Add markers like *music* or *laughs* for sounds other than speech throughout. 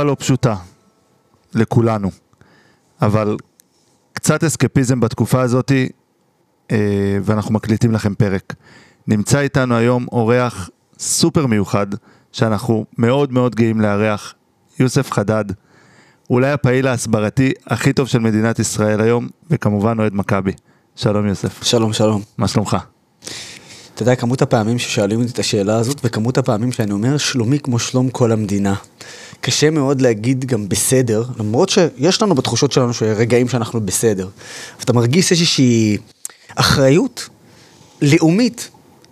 תקופה לא פשוטה לכולנו, אבל קצת אסקפיזם בתקופה הזאתי, אה, ואנחנו מקליטים לכם פרק. נמצא איתנו היום אורח סופר מיוחד, שאנחנו מאוד מאוד גאים לארח, יוסף חדד, אולי הפעיל ההסברתי הכי טוב של מדינת ישראל היום, וכמובן אוהד מכבי. שלום יוסף. שלום, שלום. מה שלומך? אתה יודע, כמות הפעמים ששואלים אותי את השאלה הזאת, וכמות הפעמים שאני אומר, שלומי כמו שלום כל המדינה. קשה מאוד להגיד גם בסדר, למרות שיש לנו בתחושות שלנו רגעים שאנחנו בסדר. ואתה מרגיש איזושהי אחריות לאומית,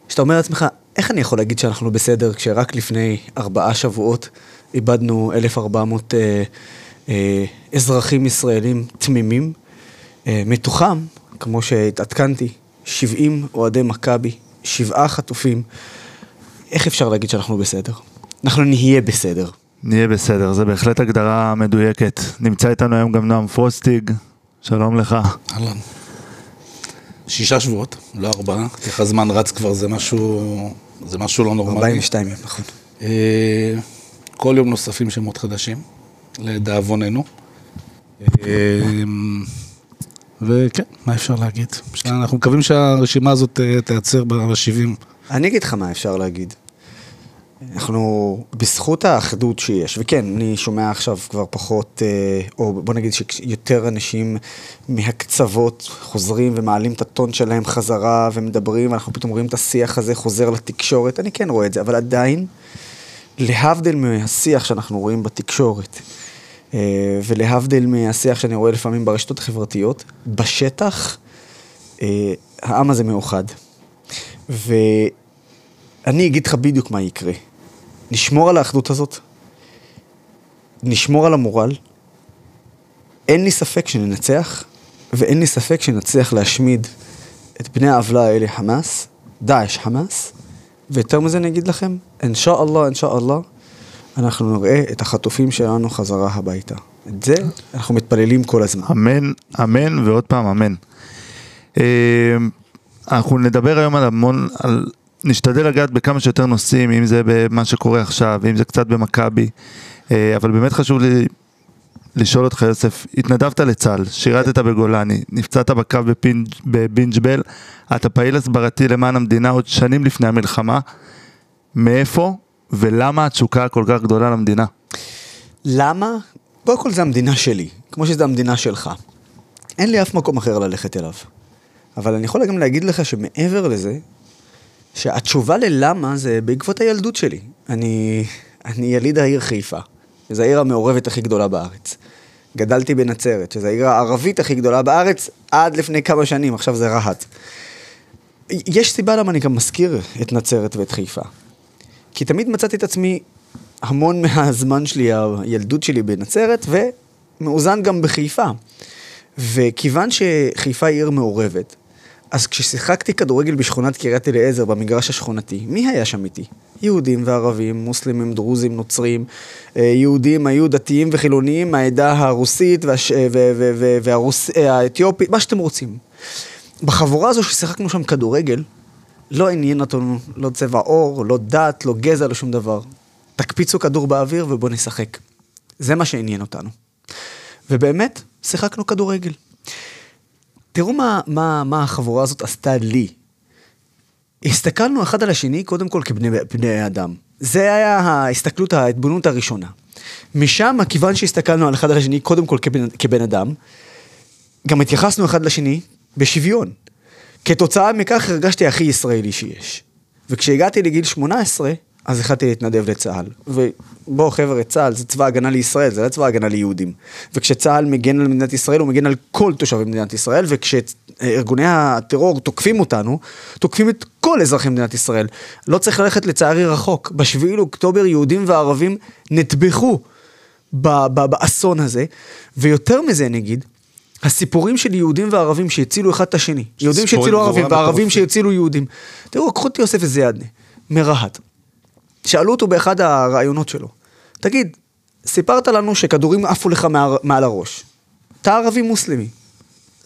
שאתה אומר לעצמך, איך אני יכול להגיד שאנחנו בסדר, כשרק לפני ארבעה שבועות איבדנו 1,400 אה, אה, אזרחים ישראלים תמימים, אה, מתוכם, כמו שהתעדכנתי, 70 אוהדי מכבי, שבעה חטופים. איך אפשר להגיד שאנחנו בסדר? אנחנו נהיה בסדר. נהיה בסדר, זו בהחלט הגדרה מדויקת. נמצא איתנו היום גם נועם פרוסטיג, שלום לך. אהלן. שישה שבועות, לא ארבעה, איך הזמן רץ כבר, זה משהו, זה משהו לא נורמלי. 42 ימים, נכון. אה, כל יום נוספים שמות חדשים, לדאבוננו. וכן, מה אפשר להגיד? אנחנו מקווים שהרשימה הזאת אה, תיעצר ב-70. אני אגיד לך מה אפשר להגיד. אנחנו, בזכות האחדות שיש, וכן, אני שומע עכשיו כבר פחות, אה, או בוא נגיד שיותר אנשים מהקצוות חוזרים ומעלים את הטון שלהם חזרה ומדברים, ואנחנו פתאום רואים את השיח הזה חוזר לתקשורת, אני כן רואה את זה, אבל עדיין, להבדיל מהשיח שאנחנו רואים בתקשורת, ולהבדיל מהשיח שאני רואה לפעמים ברשתות החברתיות, בשטח אה, העם הזה מאוחד. ואני אגיד לך בדיוק מה יקרה. נשמור על האחדות הזאת, נשמור על המורל, אין לי ספק שננצח, ואין לי ספק שנצליח להשמיד את בני העוולה האלה חמאס, דאעש חמאס, ויותר מזה אני אגיד לכם, אינשאללה, אינשאללה, אנחנו נראה את החטופים שלנו חזרה הביתה. את זה אנחנו מתפללים כל הזמן. אמן, אמן ועוד פעם אמן. אה, אנחנו נדבר היום על המון, על, נשתדל לגעת בכמה שיותר נושאים, אם זה במה שקורה עכשיו, אם זה קצת במכבי, אה, אבל באמת חשוב לי לשאול אותך יוסף, התנדבת לצה"ל, שירתת בגולני, נפצעת בקו בבינג'בל, אתה פעיל הסברתי למען המדינה עוד שנים לפני המלחמה, מאיפה ולמה התשוקה הכל כך גדולה למדינה? למה? קודם כל זה המדינה שלי, כמו שזה המדינה שלך. אין לי אף מקום אחר ללכת אליו. אבל אני יכול גם להגיד לך שמעבר לזה, שהתשובה ללמה זה בעקבות הילדות שלי. אני, אני יליד העיר חיפה, שזו העיר המעורבת הכי גדולה בארץ. גדלתי בנצרת, שזו העיר הערבית הכי גדולה בארץ, עד לפני כמה שנים, עכשיו זה רהט. יש סיבה למה אני גם מזכיר את נצרת ואת חיפה. כי תמיד מצאתי את עצמי המון *laughs* מהזמן שלי, הילדות שלי בנצרת, ומאוזן גם בחיפה. וכיוון שחיפה היא עיר מעורבת, אז כששיחקתי כדורגל בשכונת קריית אליעזר, במגרש השכונתי, מי היה שם איתי? יהודים וערבים, מוסלמים, דרוזים, נוצרים, אה, יהודים היו דתיים וחילוניים מהעדה הרוסית והש... אה, האתיופית, מה שאתם רוצים. בחבורה הזו ששיחקנו שם כדורגל, לא עניין אותנו לא צבע עור, לא דת, לא גזע, לא שום דבר. תקפיצו כדור באוויר ובואו נשחק. זה מה שעניין אותנו. ובאמת, שיחקנו כדורגל. תראו מה, מה, מה החבורה הזאת עשתה לי. הסתכלנו אחד על השני, קודם כל כבני אדם. זה היה ההסתכלות, ההתבוננות הראשונה. משם, כיוון שהסתכלנו על אחד על השני, קודם כל כבן, כבן אדם, גם התייחסנו אחד לשני בשוויון. כתוצאה מכך הרגשתי הכי ישראלי שיש. וכשהגעתי לגיל 18, אז החלטתי להתנדב לצה"ל. ובואו חבר'ה, צה"ל זה צבא הגנה לישראל, זה לא צבא הגנה ליהודים. וכשצה"ל מגן על מדינת ישראל, הוא מגן על כל תושבי מדינת ישראל, וכשארגוני הטרור תוקפים אותנו, תוקפים את כל אזרחי מדינת ישראל. לא צריך ללכת לצערי רחוק. בשביעי לאוקטובר יהודים וערבים נטבחו באסון הזה, ויותר מזה נגיד, הסיפורים של יהודים וערבים שהצילו אחד את השני. יהודים שהצילו ערבים וערבים שהצילו יהודים. תראו, קחו את יוסף וזיאדנה, מרהט. שאלו אותו באחד הראיונות שלו, תגיד, סיפרת לנו שכדורים עפו לך מעל, מעל הראש. אתה ערבי מוסלמי,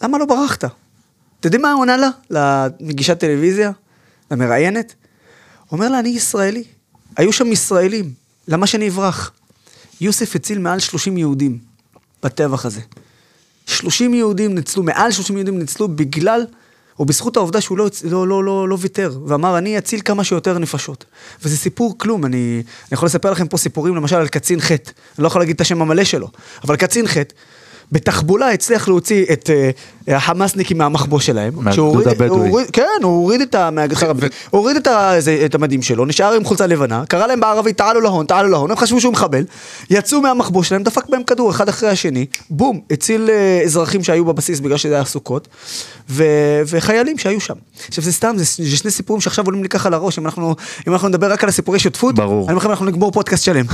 למה לא ברחת? אתה יודע מה הוא עונה לה? למגישת טלוויזיה? למראיינת? אומר לה, אני ישראלי. היו שם ישראלים, למה שאני אברח? יוסף הציל מעל 30 יהודים בטבח הזה. 30 יהודים ניצלו, מעל 30 יהודים ניצלו בגלל, או בזכות העובדה שהוא לא, לא, לא, לא, לא ויתר, ואמר, אני אציל כמה שיותר נפשות. וזה סיפור כלום, אני, אני יכול לספר לכם פה סיפורים, למשל על קצין ח', אני לא יכול להגיד את השם המלא שלו, אבל קצין ח', בתחבולה הצליח להוציא את uh, החמאסניקים מהמחבוא שלהם. מהגדוד הבדואי. כן, הוא הוריד את, ה- מהגשר הבדואי. הוא הוריד את, ה- זה- את המדים שלו, נשאר עם חולצה לבנה, קרא להם בערבית, תעלו להון, תעלו להון, הם חשבו שהוא מחבל, יצאו מהמחבוא שלהם, דפק בהם כדור אחד אחרי השני, בום, הציל אה, אזרחים שהיו בבסיס בגלל שזה היה סוכות, ו- וחיילים שהיו שם. עכשיו זה סתם, זה, זה שני סיפורים שעכשיו עולים לי ככה לראש, אם אנחנו, אם אנחנו נדבר רק על הסיפורי שותפות, ברור. אני אומר לכם, אנחנו נגמור פודקאסט שלם. *laughs*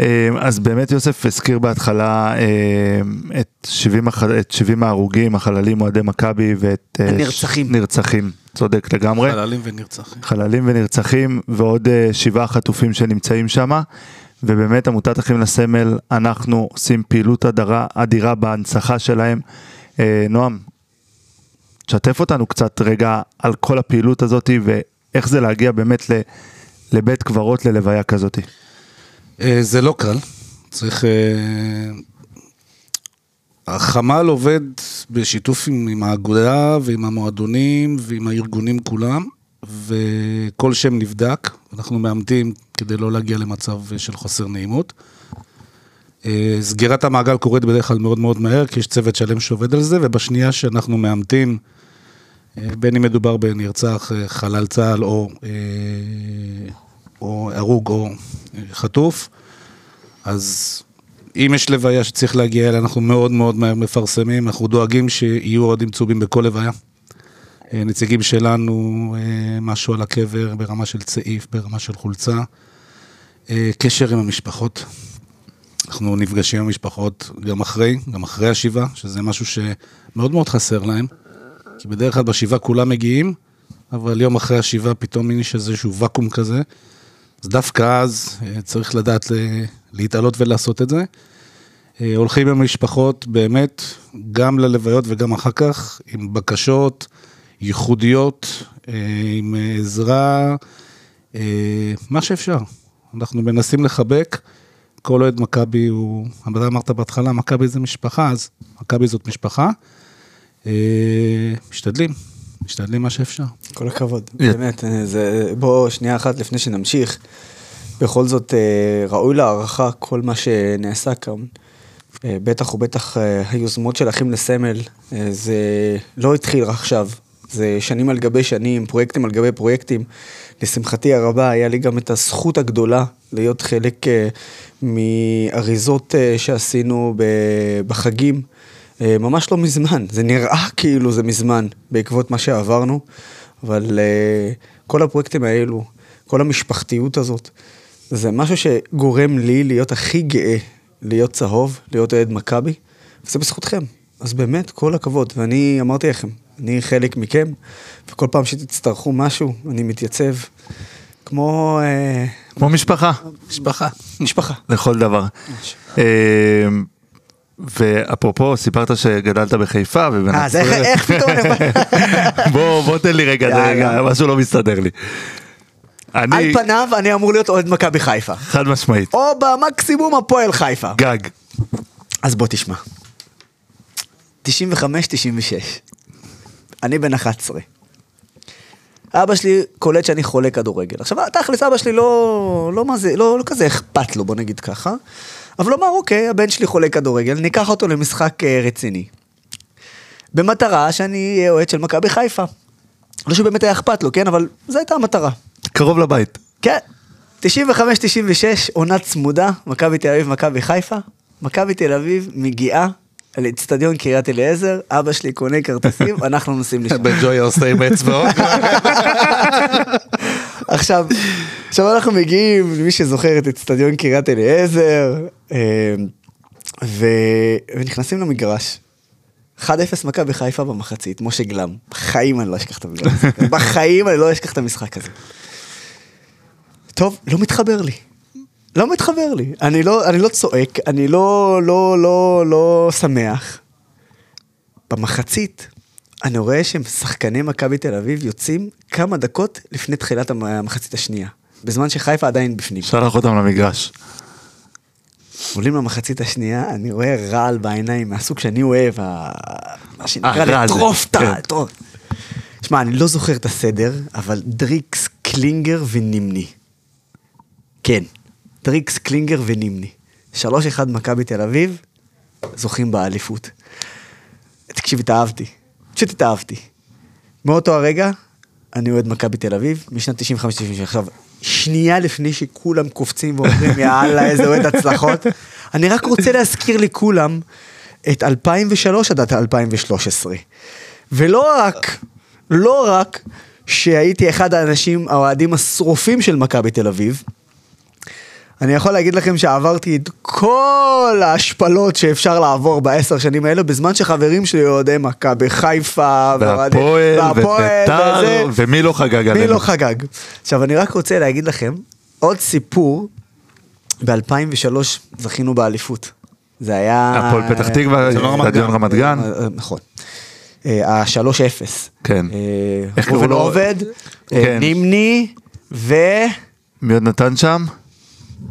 אה, אז באמת יוסף הזכיר בהתחלה אה, את 70, הח- את 70 ההרוגים, החללים אוהדי מכבי ואת... אה, הנרצחים. נרצחים, צודק לגמרי. חללים ונרצחים. חללים ונרצחים ועוד שבעה חטופים שנמצאים שם. ובאמת עמותת אחים לסמל, אנחנו עושים פעילות אדירה, אדירה בהנצחה שלהם. נועם, תשתף אותנו קצת רגע על כל הפעילות הזאת ואיך זה להגיע באמת ל, לבית קברות, ללוויה כזאת. אה, זה לא קל, צריך... אה, החמ"ל עובד בשיתוף עם, עם האגודה ועם המועדונים ועם הארגונים כולם, וכל שם נבדק, אנחנו מאמתים כדי לא להגיע למצב של חוסר נעימות. אה, סגירת המעגל קורית בדרך כלל מאוד מאוד מהר, כי יש צוות שלם שעובד על זה, ובשנייה שאנחנו מאמתים, אה, בין אם מדובר בנרצח, אה, חלל צה"ל או, אה, או הרוג או חטוף, אז אם יש לוויה שצריך להגיע אליה, אנחנו מאוד מאוד מהר מפרסמים, אנחנו דואגים שיהיו אוהדים צהובים בכל לוויה. אה, נציגים שלנו, אה, משהו על הקבר ברמה של צעיף, ברמה של חולצה. אה, קשר עם המשפחות. אנחנו נפגשים עם המשפחות גם אחרי, גם אחרי השבעה, שזה משהו שמאוד מאוד חסר להם. כי בדרך כלל בשבעה כולם מגיעים, אבל יום אחרי השבעה פתאום יש איזשהו ואקום כזה. אז דווקא אז אה, צריך לדעת להתעלות ולעשות את זה. אה, הולכים עם המשפחות באמת, גם ללוויות וגם אחר כך, עם בקשות ייחודיות, אה, עם עזרה, מה שאפשר. אנחנו מנסים לחבק. כל אוהד מכבי הוא, אתה אמרת בהתחלה, מכבי זה משפחה, אז מכבי זאת משפחה. משתדלים, משתדלים מה שאפשר. כל הכבוד, באמת, אה, זה, בוא שנייה אחת לפני שנמשיך, בכל זאת אה, ראוי להערכה כל מה שנעשה כאן, אה, בטח ובטח היוזמות של אחים לסמל, זה לא התחיל רק עכשיו, זה שנים על גבי שנים, פרויקטים על גבי פרויקטים. לשמחתי הרבה, היה לי גם את הזכות הגדולה להיות חלק מאריזות שעשינו בחגים. אה, ממש לא מזמן, זה נראה *laughs* כאילו זה מזמן בעקבות מה שעברנו, אבל אה, כל הפרויקטים האלו, כל המשפחתיות הזאת, זה משהו שגורם לי להיות הכי גאה להיות צהוב, להיות אוהד מכבי, וזה בזכותכם. אז באמת, כל הכבוד. ואני אמרתי לכם, אני חלק מכם, וכל פעם שתצטרכו משהו, אני מתייצב כמו אה, כמו משפחה, משפחה. משפחה. לכל דבר. ואפרופו, סיפרת שגדלת בחיפה אה, אז איך- ובנצרת. *laughs* איך פתאום. בוא, בוא תן לי רגע. רגע, משהו לא מסתדר לי. על אני, פניו אני אמור להיות אוהד מכבי חיפה. חד משמעית, או במקסימום הפועל חיפה. גג. אז בוא תשמע. 95-96. אני בן 11. אבא שלי קולט שאני חולה כדורגל. עכשיו, תכלס, אבא שלי לא, לא, מה זה, לא, לא כזה אכפת לו, בוא נגיד ככה. אבל הוא אמר, אוקיי, הבן שלי חולה כדורגל, ניקח אותו למשחק אה, רציני. במטרה שאני אהיה אוהד של מכבי חיפה. לא שבאמת היה אכפת לו, כן? אבל זו הייתה המטרה. קרוב לבית. כן, 95-96, עונה צמודה, מכבי תל אביב, מכבי חיפה. מכבי תל אביב מגיעה לאצטדיון קריית אליעזר, אבא שלי קונה כרטיסים, *laughs* אנחנו נוסעים לשם. בן ג'ויה עושה עם אצבעות. עכשיו, עכשיו אנחנו מגיעים, למי שזוכר את אצטדיון קריית אליעזר, אה, ו... ונכנסים למגרש. 1-0 מכבי חיפה במחצית, משה גלם. בחיים אני לא אשכח את המשחק הזה. *laughs* בחיים אני לא אשכח את המשחק הזה. טוב, לא מתחבר לי. לא מתחבר לי. אני לא, אני לא צועק, אני לא, לא, לא, לא שמח. במחצית, אני רואה שהם שחקני מכבי תל אביב יוצאים כמה דקות לפני תחילת המ- המחצית השנייה. בזמן שחיפה עדיין בפנים. שלח אותם למגרש. עולים למחצית השנייה, אני רואה רעל בעיניים מהסוג שאני אוהב, מה שנקרא הזה, לטרוף את ה... כן. שמע, אני לא זוכר את הסדר, אבל דריקס, קלינגר ונימני. כן, דריקס, קלינגר ונימני. 3-1 מכבי תל אביב, זוכים באליפות. תקשיב, התאהבתי. פשוט התאהבתי. מאותו הרגע, אני אוהד מכבי תל אביב, משנת 95-96. עכשיו, שנייה לפני שכולם קופצים ואומרים, יאללה, *laughs* איזה אוהד הצלחות, אני רק רוצה להזכיר לכולם את 2003 עד 2013. ולא רק, לא רק שהייתי אחד האנשים, האוהדים השרופים של מכבי תל אביב, אני יכול להגיד לכם שעברתי את כל ההשפלות שאפשר לעבור בעשר שנים האלה, בזמן שחברים שלי אוהדי מכבי חיפה, ואוהדי- והפועל, וביתר, וזה. ומי לא חגג עלינו? מי לא חגג? עכשיו, אני רק רוצה להגיד לכם עוד סיפור, ב-2003 זכינו באליפות. זה היה... הפועל פתח תקווה, זה לא רמת אצטדיון גן. רמת גן. אה, נכון. ה-3-0. כן. אה, איך קראו לו? עובד, אה, כן. נימני ו... מי עוד נתן שם?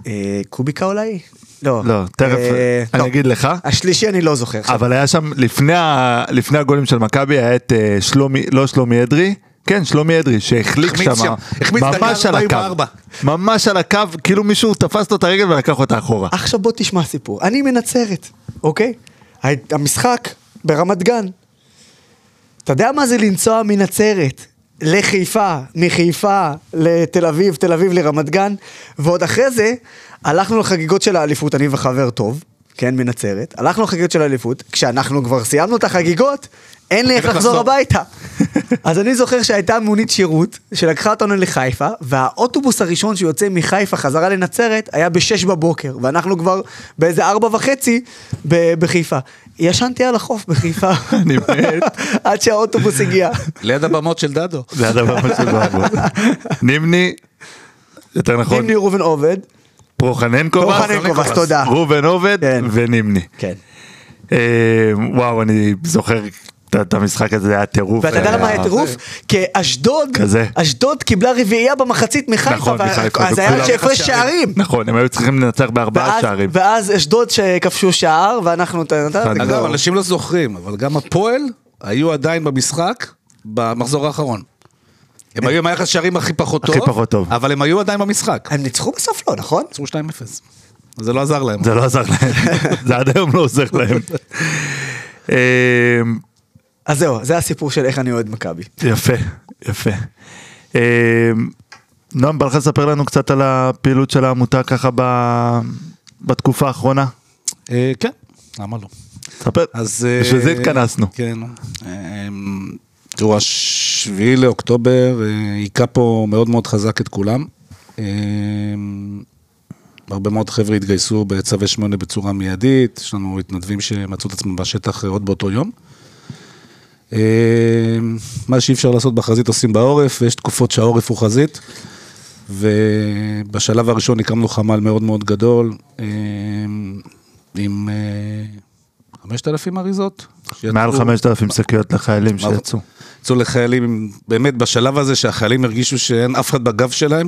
אה, קוביקה אולי? לא. לא, תכף, אה, אני לא. אגיד לך. השלישי אני לא זוכר. אבל היה שם, לפני, ה- לפני הגולים של מכבי, היה את אה, שלומי, לא שלומי אדרי, כן, שלומי אדרי, שהחליק שם, ממש על הקו, 44. ממש על הקו, כאילו מישהו תפס לו את הרגל ולקח אותה אחורה. עכשיו בוא תשמע סיפור. אני מנצרת, אוקיי? ה- המשחק ברמת גן. אתה יודע מה זה לנסוע מנצרת לחיפה, מחיפה לתל אביב, תל אביב לרמת גן, ועוד אחרי זה הלכנו לחגיגות של האליפות, אני וחבר טוב, כן, מנצרת, הלכנו לחגיגות של האליפות, כשאנחנו כבר סיימנו את החגיגות, אין לי איך לחזור. הביתה. *laughs* אז אני זוכר שהייתה מונית שירות שלקחה אותנו לחיפה, והאוטובוס הראשון שיוצא מחיפה חזרה לנצרת היה בשש בבוקר, ואנחנו כבר באיזה ארבע וחצי בחיפה. ישנתי על החוף בחיפה, *laughs* אני. עד שהאוטובוס הגיע. ליד הבמות של דדו. הדבר מה שבא בו. נימני, יותר נכון, נימני ראובן עובד, פרוחננקובס, פרוחננקובס, תודה. ראובן עובד כן. ונימני. כן. אה, וואו, אני זוכר את- את המשחק הזה, זה היה טירוף. ואתה יודע אה, למה היה טירוף? כי אשדוד, כזה. אשדוד קיבלה רביעייה במחצית מחיפה, נכון, מחיפה, אז היה שהפרש שערים. נכון, הם היו צריכים לנצח בארבעה ואז- שערים. ואז אשדוד שכבשו שער, ואנחנו... אגב, אנשים לא זוכרים, אבל גם הפועל היו עדיין במשחק במחזור האחרון. הם היו עם היחס שערים הכי פחות טוב, הכי פחות טוב. אבל הם היו עדיין במשחק. הם ניצחו בסוף לא, נכון? עצרו 2-0. אז זה לא עזר להם. זה לא עזר להם, *laughs* זה עד היום לא עוזר להם. *laughs* אה, אז זהו, זה הסיפור של איך אני אוהד מכבי. יפה, יפה. אה, נועם, בא לך לספר לנו קצת על הפעילות של העמותה ככה ב- בתקופה האחרונה? אה, כן, למה לא? ספר, אז... אה, בשביל זה התכנסנו. כן. אה, תראו, השביעי לאוקטובר אה, היכה פה מאוד מאוד חזק את כולם. אה, הרבה מאוד חבר'ה התגייסו בצווי שמונה בצורה מיידית, יש לנו מתנדבים שמצאו את עצמם בשטח אה, עוד באותו יום. אה, מה שאי אפשר לעשות בחזית עושים בעורף, ויש תקופות שהעורף הוא חזית. ובשלב הראשון הקמנו חמ"ל מאוד מאוד גדול, אה, עם אה, 5,000 אריזות. מעל שיצאו- 5,000 שקיות לחיילים שיצאו. יצאו לחיילים, באמת בשלב הזה שהחיילים הרגישו שאין אף אחד בגב שלהם,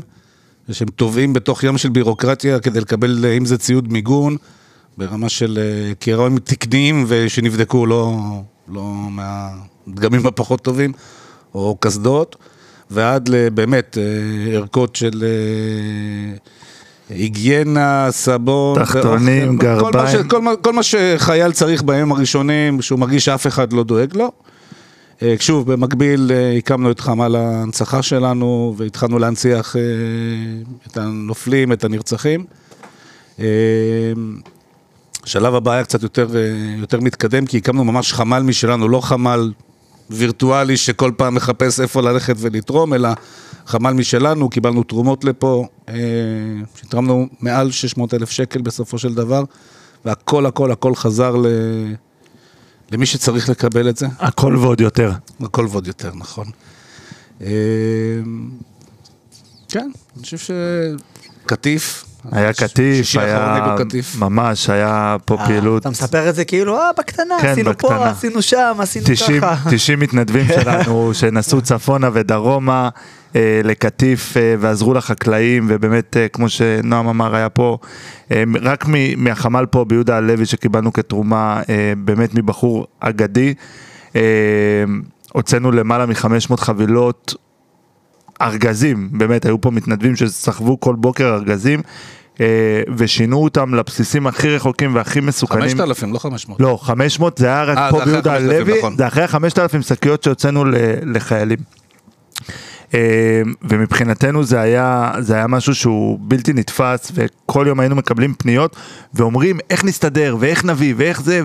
ושהם טובעים בתוך ים של בירוקרטיה כדי לקבל, אה, אם זה ציוד מיגון, ברמה של אה, קיראים תקניים ושנבדקו לא, לא מהדגמים הפחות טובים, או קסדות, ועד באמת אה, ערכות של אה, היגיינה, סבון, תחתונים, כל מה גרביים. ש- כל מה- כל מה שחייל צריך בימים הראשונים, שהוא מרגיש שאף אחד לא דואג לו. אה, שוב, במקביל הקמנו את חמ"ל ההנצחה שלנו והתחלנו להנציח את הנופלים, את הנרצחים. השלב הבא היה קצת יותר, אה, יותר מתקדם, כי הקמנו ממש חמ"ל משלנו, לא חמ"ל וירטואלי שכל פעם מחפש איפה ללכת ולתרום, אלא חמ"ל משלנו, קיבלנו תרומות לפה, אה, שהתרמנו מעל 600 אלף שקל בסופו של דבר, והכל הכל הכל חזר ל... למי שצריך לקבל את זה. הכל ועוד יותר. הכל ועוד יותר, נכון. אה, כן, אני חושב שקטיף, היה קטיף, היה. ממש, היה פה אה, פעילות. אתה מספר את זה כאילו, אה, בקטנה, כן, עשינו פה. עשינו שם, עשינו 90, ככה. 90 מתנדבים *laughs* שלנו שנסעו צפונה ודרומה אה, לקטיף אה, ועזרו לחקלאים ובאמת כמו שנועם אמר היה פה רק מ- מהחמ"ל פה ביהודה הלוי שקיבלנו כתרומה באמת מבחור אגדי הוצאנו למעלה מ-500 חבילות ארגזים, באמת, היו פה מתנדבים שסחבו כל בוקר ארגזים ושינו אותם לבסיסים הכי רחוקים והכי מסוכנים. 5,000, לא 500. לא, 500 זה היה רק אה, פה ביהודה 5,000, הלוי, נכון. זה אחרי ה-5,000 שקיות שהוצאנו לחיילים. אה, ומבחינתנו זה היה, זה היה משהו שהוא בלתי נתפס, וכל יום היינו מקבלים פניות ואומרים איך נסתדר ואיך נביא ואיך זה,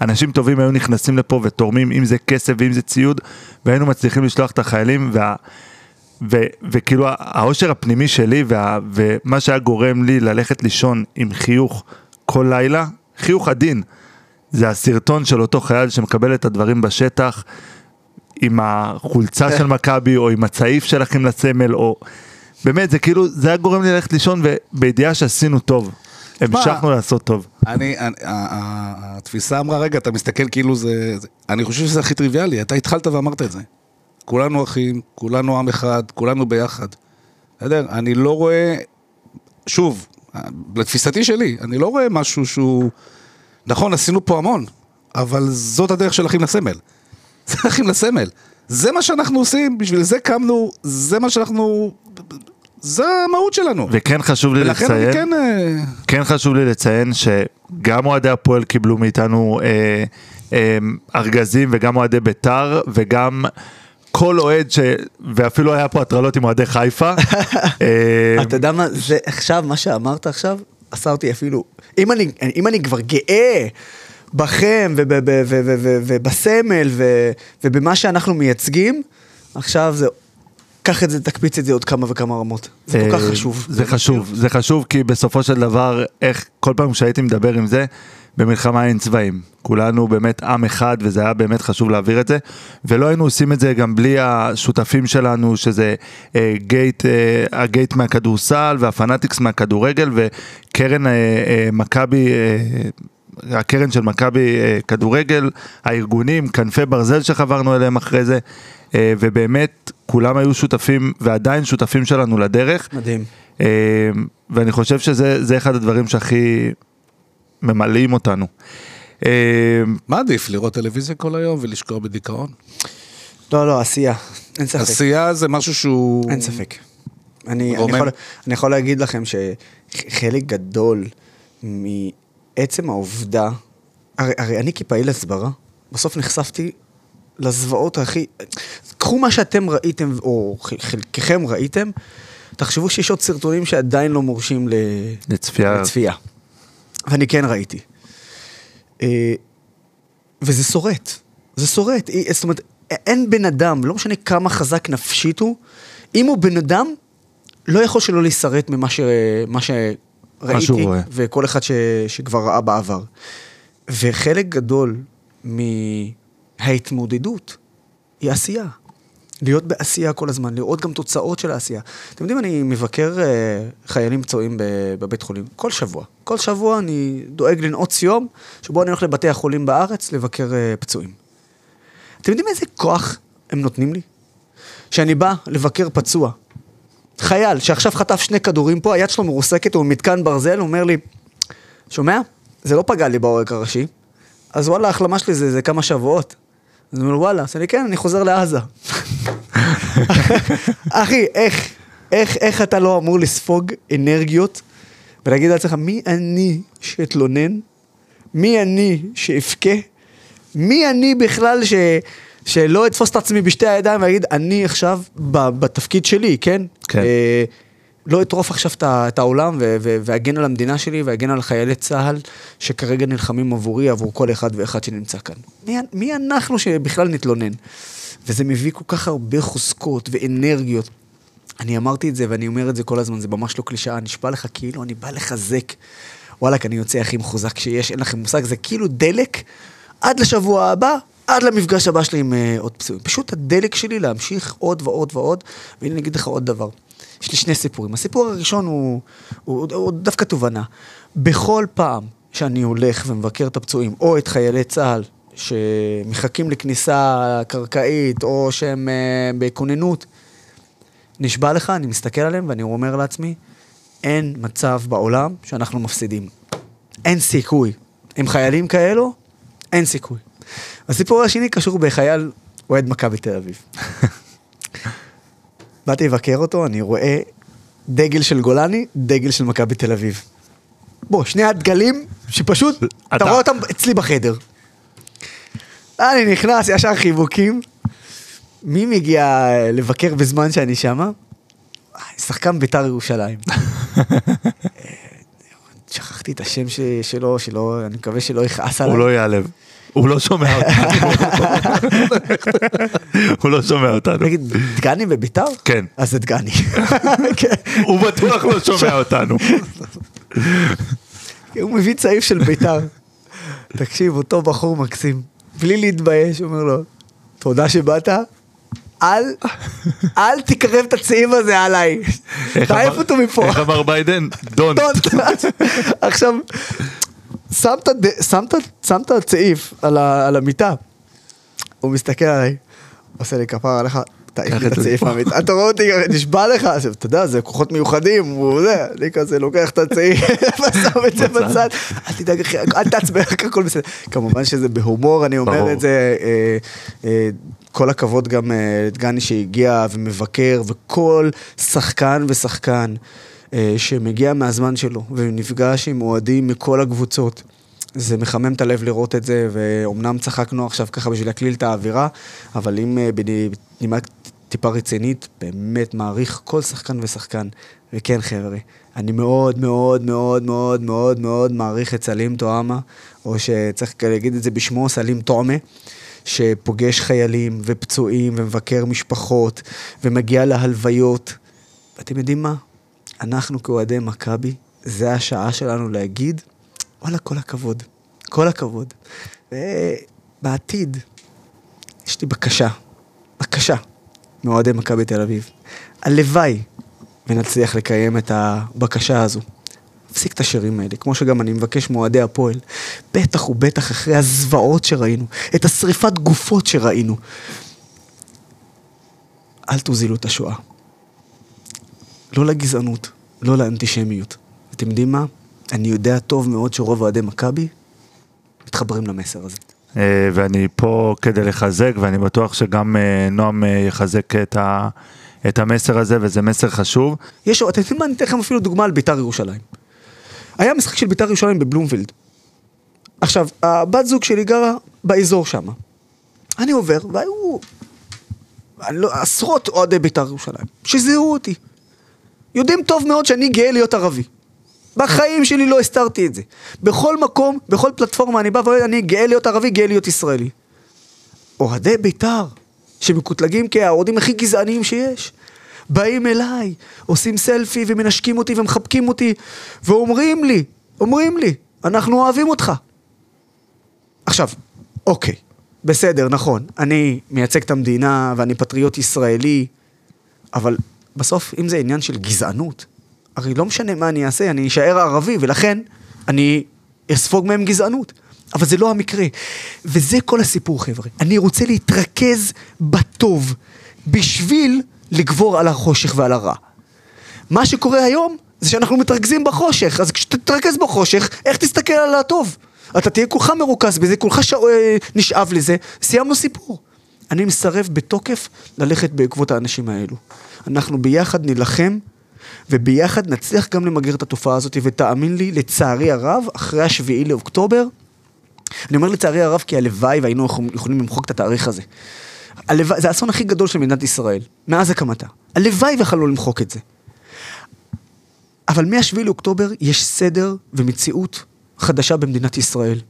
ואנשים טובים היו נכנסים לפה ותורמים, אם זה כסף ואם זה ציוד, והיינו מצליחים לשלוח את החיילים, וה... ו- וכאילו העושר הפנימי שלי וה- ומה שהיה גורם לי ללכת לישון עם חיוך כל לילה, חיוך עדין, זה הסרטון של אותו חייל שמקבל את הדברים בשטח עם החולצה של מכבי או עם הצעיף של אחים לסמל או באמת זה כאילו זה היה גורם לי ללכת לישון ובידיעה שעשינו טוב, המשכנו לעשות טוב. אני, התפיסה אמרה, רגע, אתה מסתכל כאילו זה... אני חושב שזה הכי טריוויאלי, אתה התחלת ואמרת את זה. כולנו אחים, כולנו עם אחד, כולנו ביחד. בסדר? אני לא רואה, שוב, לתפיסתי שלי, אני לא רואה משהו שהוא... נכון, עשינו פה המון, אבל זאת הדרך של אחים לסמל. *laughs* זה אחים לסמל. זה מה שאנחנו עושים, בשביל זה קמנו, זה מה שאנחנו... זה המהות שלנו. וכן חשוב לי ולכן לציין, אני כן... אה, כן חשוב לי לציין שגם אוהדי הפועל קיבלו מאיתנו אה, אה, ארגזים וגם אוהדי ביתר וגם כל אוהד ש... ואפילו היה פה הטרלות עם אוהדי חיפה. *laughs* אה, אתה יודע מה, זה עכשיו, מה שאמרת עכשיו, עשה אותי אפילו, אם אני, אם אני כבר גאה בכם ובסמל ובמה שאנחנו מייצגים, עכשיו זה, קח את זה, תקפיץ את זה עוד כמה וכמה רמות. זה כל כך אה, חשוב. זה חשוב, זה חשוב כי בסופו של דבר, איך כל פעם שהייתי מדבר עם זה, במלחמה אין צבעים. כולנו באמת עם אחד וזה היה באמת חשוב להעביר את זה. ולא היינו עושים את זה גם בלי השותפים שלנו, שזה אה, גייט, אה, הגייט מהכדורסל והפנאטיקס מהכדורגל וקרן אה, אה, מכבי, אה, הקרן של מכבי אה, כדורגל, הארגונים, כנפי ברזל שחברנו אליהם אחרי זה. אה, ובאמת כולם היו שותפים ועדיין שותפים שלנו לדרך. מדהים. אה, ואני חושב שזה זה אחד הדברים שהכי ממלאים אותנו. מה עדיף, לראות טלוויזיה כל היום ולשקוע בדיכאון? לא, לא, עשייה, אין ספק. עשייה זה משהו שהוא... אין ספק. אני, אני. יכול, אני יכול להגיד לכם שחלק גדול מעצם העובדה, הרי, הרי אני כפעיל הסברה, בסוף נחשפתי לזוועות הכי... קחו מה שאתם ראיתם, או חל- חלקכם ראיתם, תחשבו שיש עוד סרטונים שעדיין לא מורשים ל... לצפייה. לצפייה. ואני כן ראיתי. אה, וזה שורט. זה שורט. זאת אומרת, אין בן אדם, לא משנה כמה חזק נפשית הוא, אם הוא בן אדם, לא יכול שלא להישרט ממה ש... מה רואה. וכל אחד ש... שכבר ראה בעבר. וחלק גדול מההתמודדות היא עשייה. להיות בעשייה כל הזמן, לראות גם תוצאות של העשייה. אתם יודעים, אני מבקר אה, חיילים פצועים בבית חולים כל שבוע. כל שבוע אני דואג לנעוץ יום שבו אני הולך לבתי החולים בארץ לבקר אה, פצועים. אתם יודעים איזה כוח הם נותנים לי? שאני בא לבקר פצוע. חייל שעכשיו חטף שני כדורים פה, היד שלו מרוסקת, הוא במתקן ברזל, הוא אומר לי, שומע? זה לא פגע לי בעורק הראשי, אז וואלה, ההחלמה שלי זה, זה כמה שבועות. אז הוא אומר, וואלה, אז אני כן, אני חוזר לעזה. *laughs* אחי, איך, איך, איך אתה לא אמור לספוג אנרגיות ולהגיד לעצמך, מי אני שאתלונן? מי אני שאבכה? מי אני בכלל ש... שלא אתפוס את עצמי בשתי הידיים ואגיד, אני עכשיו ב- בתפקיד שלי, כן? כן. אה, לא אטרוף עכשיו את העולם ואגן על המדינה שלי ואגן על חיילי צה"ל שכרגע נלחמים עבורי, עבור כל אחד ואחד שנמצא כאן. מי, מי אנחנו שבכלל נתלונן? וזה מביא כל כך הרבה חוזקות ואנרגיות. אני אמרתי את זה ואני אומר את זה כל הזמן, זה ממש לא קלישאה, נשבע לך כאילו אני בא לחזק. וואלכ, אני יוצא הכי מחוזק שיש, אין לכם מושג, זה כאילו דלק עד לשבוע הבא, עד למפגש הבא שלי עם uh, עוד פצועים. פשוט הדלק שלי להמשיך עוד ועוד ועוד, והנה אני אגיד לך עוד דבר. יש לי שני סיפורים. הסיפור הראשון הוא, הוא, הוא, הוא דווקא תובנה. בכל פעם שאני הולך ומבקר את הפצועים, או את חיילי צה"ל, שמחכים לכניסה קרקעית, או שהם uh, בכוננות, נשבע לך, אני מסתכל עליהם ואני אומר לעצמי, אין מצב בעולם שאנחנו מפסידים. אין סיכוי. עם חיילים כאלו, אין סיכוי. הסיפור השני קשור בחייל אוהד מכבי תל אביב. *laughs* באתי לבקר אותו, אני רואה דגל של גולני, דגל של מכבי תל אביב. בוא, שני הדגלים שפשוט, אתה אתה- רואה אותם אצלי בחדר. אני נכנס, ישר חיבוקים. מי מגיע לבקר בזמן שאני שמה? שחקן בית"ר ירושלים. *laughs* שכחתי את השם שלו, שלא, אני מקווה שלא יכעס עליי. הוא לא ייעלב. הוא לא שומע אותנו. *laughs* הוא לא שומע אותנו. נגיד, דגני בביתר? כן. אז זה דגני. *laughs* כן. הוא בטוח לא שומע אותנו. *laughs* הוא מביא צעיף של ביתר. תקשיב, אותו בחור מקסים. בלי להתבייש, אומר לו, תודה שבאת, אל, אל תקרב את הצעיף הזה עליי. תעיף אותו מפה. איך אמר ביידן? דונט. עכשיו, שמת, ד- שמת, שמת צעיף על, ה, על המיטה, הוא מסתכל עליי, עושה לי כפרה עליך, תעיף לי את את הצעיף. מהמיטה, אתה רואה אותי, *laughs* נשבע לך, אתה יודע, זה כוחות מיוחדים, הוא זה, אני כזה לוקח את הצעיף, *laughs* ושם את זה בצד. אל תדאג אחי, אל תעצבן, הכל בסדר. כמובן שזה בהומור, אני אומר. את זה, אה, אה, כל הכבוד גם אה, לדגני שהגיע ומבקר, וכל שחקן ושחקן שמגיע מהזמן שלו ונפגש עם אוהדים מכל הקבוצות. זה מחמם את הלב לראות את זה, ואומנם צחקנו עכשיו ככה בשביל להקליל את האווירה, אבל אם אה, בנימה טיפה רצינית, באמת מעריך כל שחקן ושחקן. וכן חבר'ה, אני מאוד מאוד מאוד מאוד מאוד מאוד מעריך את סלים טועמה, או שצריך להגיד את זה בשמו, סלים טועמה. שפוגש חיילים ופצועים ומבקר משפחות ומגיע להלוויות. ואתם יודעים מה? אנחנו כאוהדי מכבי, זה השעה שלנו להגיד, וואלה, כל הכבוד. כל הכבוד. ובעתיד, יש לי בקשה, בקשה, מאוהדי מכבי תל אביב. הלוואי ונצליח לקיים את הבקשה הזו. להפסיק את השירים האלה, כמו שגם אני מבקש מאוהדי הפועל. בטח ובטח אחרי הזוועות שראינו, את השריפת גופות שראינו. אל תוזילו את השואה. לא לגזענות, לא לאנטישמיות. אתם יודעים מה? אני יודע טוב מאוד שרוב אוהדי מכבי מתחברים למסר הזה. אה, ואני פה כדי לחזק, ואני בטוח שגם אה, נועם אה, יחזק את ה- את המסר הזה, וזה מסר חשוב. יש, אתם יודעים מה, אני אתן לכם אפילו דוגמה על ביתר ירושלים. היה משחק של ביתר ירושלים בבלומפילד. עכשיו, הבת זוג שלי גרה באזור שם. אני עובר, והיו אני לא, עשרות אוהדי ביתר ירושלים, שזיהו אותי. יודעים טוב מאוד שאני גאה להיות ערבי. בחיים שלי לא הסתרתי את זה. בכל מקום, בכל פלטפורמה אני בא ואומר, אני גאה להיות ערבי, גאה להיות ישראלי. אוהדי בית"ר, שמקוטלגים כאוהדים הכי גזעניים שיש, באים אליי, עושים סלפי ומנשקים אותי ומחבקים אותי, ואומרים לי, אומרים לי, אנחנו אוהבים אותך. עכשיו, אוקיי, בסדר, נכון, אני מייצג את המדינה ואני פטריוט ישראלי, אבל בסוף, אם זה עניין של גזענות, הרי לא משנה מה אני אעשה, אני אשאר ערבי, ולכן אני אספוג מהם גזענות. אבל זה לא המקרה. וזה כל הסיפור, חבר'ה. אני רוצה להתרכז בטוב, בשביל לגבור על החושך ועל הרע. מה שקורה היום, זה שאנחנו מתרכזים בחושך, אז כשתתרכז בחושך, איך תסתכל על הטוב? אתה תהיה כולך מרוכז בזה, כולך ש... אה, נשאב לזה, סיימנו סיפור. אני מסרב בתוקף ללכת בעקבות האנשים האלו. אנחנו ביחד נילחם, וביחד נצליח גם למגר את התופעה הזאת, ותאמין לי, לצערי הרב, אחרי השביעי לאוקטובר, אני אומר לצערי הרב כי הלוואי והיינו יכולים למחוק את התאריך הזה. הלוואי, זה האסון הכי גדול של מדינת ישראל, מאז הקמתה. הלוואי ויכולנו למחוק את זה. אבל מ-7 לאוקטובר יש סדר ומציאות חדשה במדינת ישראל.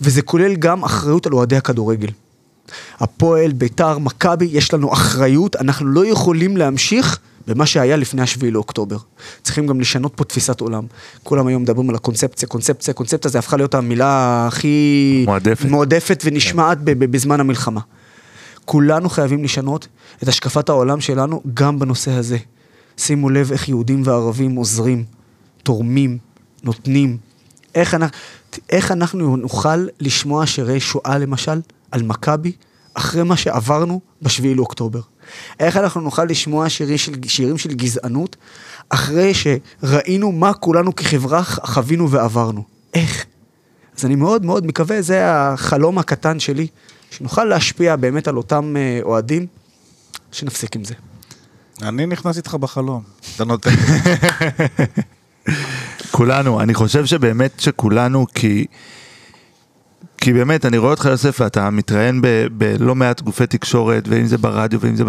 וזה כולל גם אחריות על אוהדי הכדורגל. הפועל, ביתר, מכבי, יש לנו אחריות, אנחנו לא יכולים להמשיך במה שהיה לפני השביעי לאוקטובר. צריכים גם לשנות פה תפיסת עולם. כולם היום מדברים על הקונספציה, קונספציה, קונספציה, זה הפכה להיות המילה הכי... מועדפת. מועדפת ונשמעת ב- ב- בזמן המלחמה. כולנו חייבים לשנות את השקפת העולם שלנו גם בנושא הזה. שימו לב איך יהודים וערבים עוזרים, תורמים, נותנים. איך אנחנו, איך אנחנו נוכל לשמוע שירי שואה למשל, על מכבי, אחרי מה שעברנו בשביעי לאוקטובר? איך אנחנו נוכל לשמוע שירים של, שירים של גזענות, אחרי שראינו מה כולנו כחברה חווינו ועברנו? איך? אז אני מאוד מאוד מקווה, זה החלום הקטן שלי, שנוכל להשפיע באמת על אותם אה, אוהדים, שנפסיק עם זה. אני נכנס איתך בחלום. אתה נותן. *laughs* כולנו, אני חושב שבאמת שכולנו, כי... כי באמת, אני רואה אותך יוסף, ואתה מתראיין בלא מעט גופי תקשורת, ואם זה ברדיו, ואם זה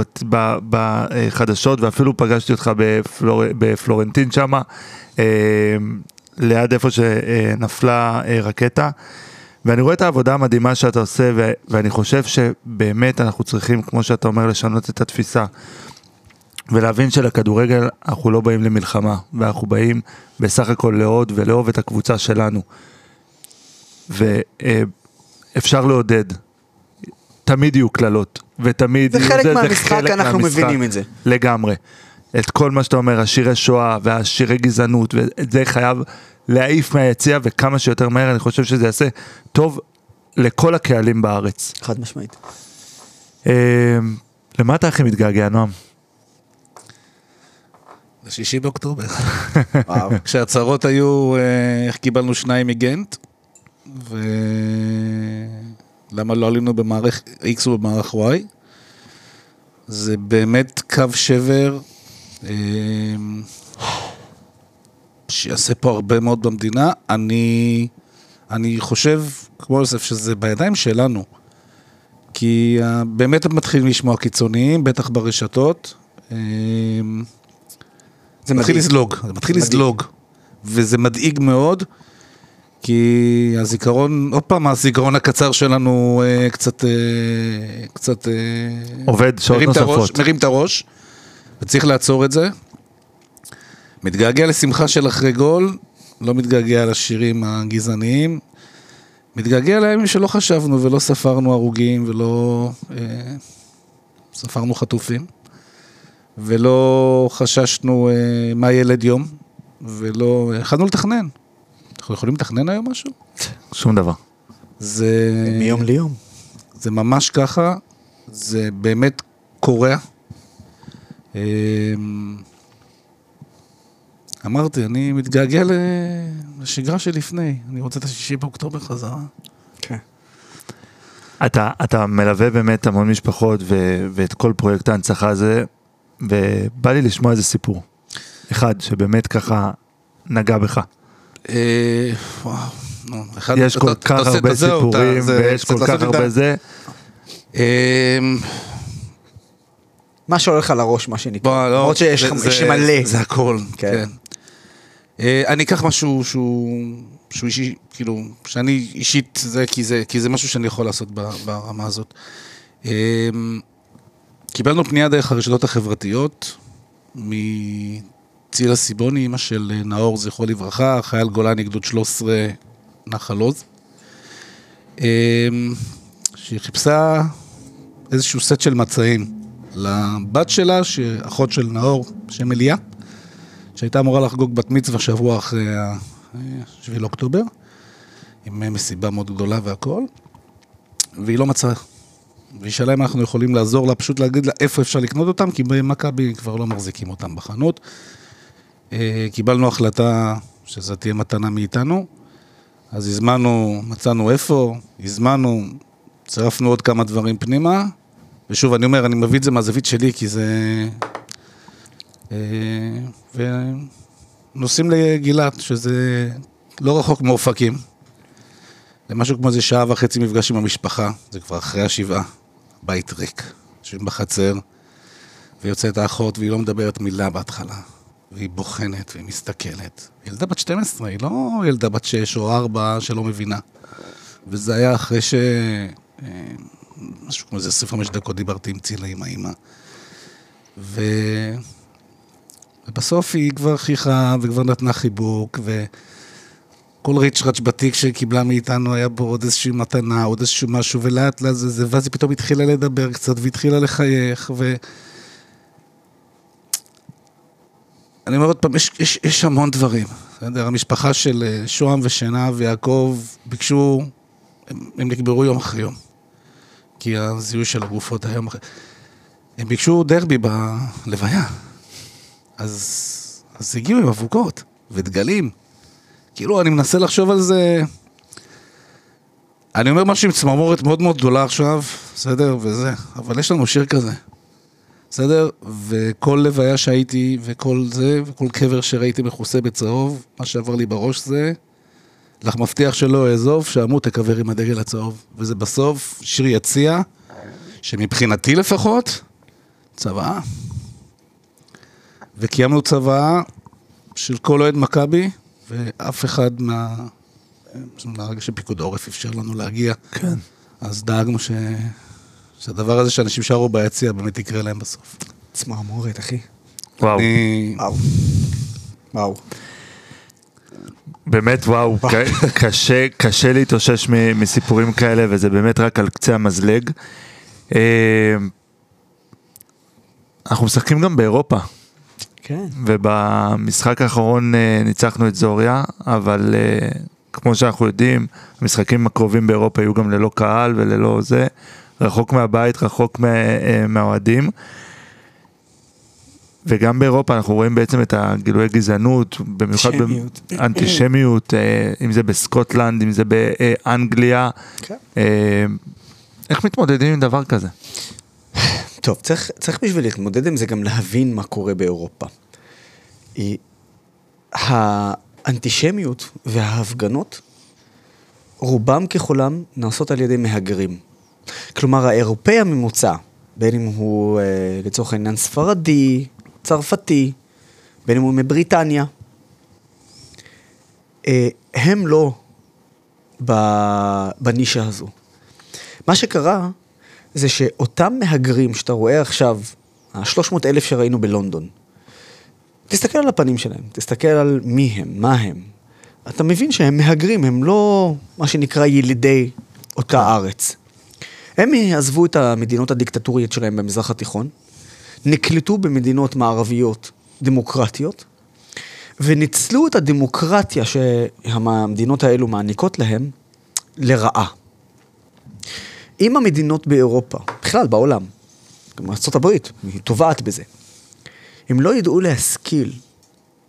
בחדשות, ואפילו פגשתי אותך בפלור, בפלורנטין שמה, אה, ליד איפה שנפלה אה, רקטה. ואני רואה את העבודה המדהימה שאתה עושה, ו- ואני חושב שבאמת אנחנו צריכים, כמו שאתה אומר, לשנות את התפיסה. ולהבין שלכדורגל אנחנו לא באים למלחמה, ואנחנו באים בסך הכל לעוד ולאהוב את הקבוצה שלנו. ואפשר לעודד. תמיד יהיו קללות, ותמיד... זה יהיו חלק זה מהמשחק, חלק אנחנו מהמשחק. מבינים את זה. לגמרי. את כל מה שאתה אומר, השירי שואה והשירי גזענות, ואת זה חייב להעיף מהיציע וכמה שיותר מהר, אני חושב שזה יעשה טוב לכל הקהלים בארץ. חד משמעית. אה, למה אתה הכי מתגעגע, נועם? זה שישי באוקטובר. *laughs* כשהצהרות היו אה, איך קיבלנו שניים מגנט, ולמה לא עלינו במערך X ובמערך Y. זה באמת קו שבר אה, שיעשה פה הרבה מאוד במדינה. אני, אני חושב, כמו יוסף, שזה בידיים שלנו. כי אה, באמת מתחילים לשמוע קיצוניים, בטח ברשתות. זה מתחיל. לזלוג, זה מתחיל. לזלוג, וזה מדאיג מאוד, כי הזיכרון, עוד פעם, הזיכרון הקצר שלנו אה, קצת, אה, קצת... אה, עובד שעות מרים את הראש, נוספות. מרים את הראש, וצריך לעצור את זה. מתגעגע לשמחה של אחרי גול, לא מתגעגע לשירים הגזעניים, מתגעגע לימים שלא חשבנו ולא ספרנו הרוגים ולא אה, ספרנו חטופים. ולא חששנו אה, מה ילד יום, ולא... יכלנו לתכנן. אנחנו יכולים לתכנן היום משהו? שום דבר. זה... מיום ליום. זה ממש ככה, זה באמת קורע. אמ, אמרתי, אני מתגעגע לשגרה שלפני, אני רוצה את השישי באוקטובר חזרה. כן. אתה, אתה מלווה באמת המון משפחות ו, ואת כל פרויקט ההנצחה הזה, ובא לי לשמוע איזה סיפור. אחד שבאמת ככה נגע בך. אה, וואו, יש כל אתה- כך הרבה סיפורים, ויש כל כך הרבה זה. אמ, מה שהולך על הראש, מה שנקרא. בוא, לא, למרות שיש מלא. זה הכל, כן. כן. אה, אני אקח משהו שהוא, שהוא אישי, כאילו, שאני אישית, זה כי, זה כי זה משהו שאני יכול לעשות ברמה הזאת. קיבלנו פנייה דרך הרשתות החברתיות מצילה סיבוני, אימא של אה, נאור, זכרו לברכה, חייל גולני, גדוד 13, נחל עוז. אה, שהיא חיפשה איזשהו סט של מצעים לבת שלה, שאחות של נאור, שם אליה, שהייתה אמורה לחגוג בת מצווה שבוע אחרי ה-7 לאוקטובר, עם מסיבה מאוד גדולה והכל, והיא לא מצאה. והיא שאלה אם אנחנו יכולים לעזור לה, פשוט להגיד לה איפה אפשר לקנות אותם, כי במכבי כבר לא מחזיקים אותם בחנות. אה, קיבלנו החלטה שזו תהיה מתנה מאיתנו, אז הזמנו, מצאנו איפה, הזמנו, צירפנו עוד כמה דברים פנימה, ושוב, אני אומר, אני מביא את זה מהזווית שלי, כי זה... אה, ונוסעים לגילת, שזה לא רחוק מאופקים. זה משהו כמו איזה שעה וחצי מפגש עם המשפחה, זה כבר אחרי השבעה, בית ריק, יושבים בחצר, ויוצאת האחות והיא לא מדברת מילה בהתחלה, והיא בוחנת והיא מסתכלת. ילדה בת 12, היא לא ילדה בת 6 או 4 שלא מבינה. וזה היה אחרי ש... אה, משהו כמו איזה 25 דקות דיברתי עם צילה, עם האימא. ו... ובסוף היא כבר חייכה וכבר נתנה חיבוק, וכל ריצ'ראץ' בתיק שקיבלה מאיתנו היה בו עוד איזושהי מתנה, עוד איזשהו משהו, ולאט לאט זה, זה, ואז היא פתאום התחילה לדבר קצת, והתחילה לחייך, ו... אני אומר עוד פעם, יש, יש, יש המון דברים. בסדר? המשפחה של אה, שוהם ושנה ויעקב ביקשו, הם, הם נקברו יום אחרי יום. כי הזיהוי של הגופות היה יום אחרי. הם ביקשו דרבי בלוויה. אז, אז הגיעו עם אבוקות ודגלים. כאילו, אני מנסה לחשוב על זה... אני אומר משהו עם צמרמורת מאוד מאוד גדולה עכשיו, בסדר? וזה, אבל יש לנו שיר כזה. בסדר? וכל לוויה שהייתי, וכל זה, וכל קבר שראיתי מכוסה בצהוב, מה שעבר לי בראש זה, לך מבטיח שלא אעזוב, שאמות תקבר עם הדגל הצהוב. וזה בסוף שיר יציע, שמבחינתי לפחות, צוואה. וקיימנו צוואה של כל אוהד מכבי, ואף אחד מה... מהרגע שפיקוד העורף אפשר לנו להגיע. כן. אז דאגנו ש... שהדבר הזה שאנשים שרו ביציע באמת יקרה להם בסוף. צמרמורת, אחי. וואו. אני... וואו. וואו. באמת וואו, ק- קשה, קשה להתאושש מ- מסיפורים כאלה וזה באמת רק על קצה המזלג. אה, אנחנו משחקים גם באירופה כן. ובמשחק האחרון אה, ניצחנו את זוריה, אבל אה, כמו שאנחנו יודעים, המשחקים הקרובים באירופה יהיו גם ללא קהל וללא זה, רחוק מהבית, רחוק אה, מהאוהדים. וגם באירופה אנחנו רואים בעצם את הגילויי גזענות, במיוחד אנטישמיות. באנטישמיות, אם זה בסקוטלנד, אם זה באנגליה. כן. איך מתמודדים עם דבר כזה? טוב, צריך, צריך בשביל להתמודד עם זה גם להבין מה קורה באירופה. האנטישמיות וההפגנות, רובם ככולם נעשות על ידי מהגרים. כלומר, האירופאי הממוצע, בין אם הוא אה, לצורך העניין ספרדי, צרפתי, בין אם הוא מבריטניה, אה, הם לא בנישה הזו. מה שקרה זה שאותם מהגרים שאתה רואה עכשיו, ה-300 אלף שראינו בלונדון, תסתכל על הפנים שלהם, תסתכל על מי הם, מה הם. אתה מבין שהם מהגרים, הם לא מה שנקרא ילידי אותה ארץ. הם עזבו את המדינות הדיקטטוריות שלהם במזרח התיכון, נקלטו במדינות מערביות דמוקרטיות, וניצלו את הדמוקרטיה שהמדינות האלו מעניקות להם לרעה. אם המדינות באירופה, בכלל בעולם, גם ארה"ב, היא טובעת בזה, הם לא ידעו להשכיל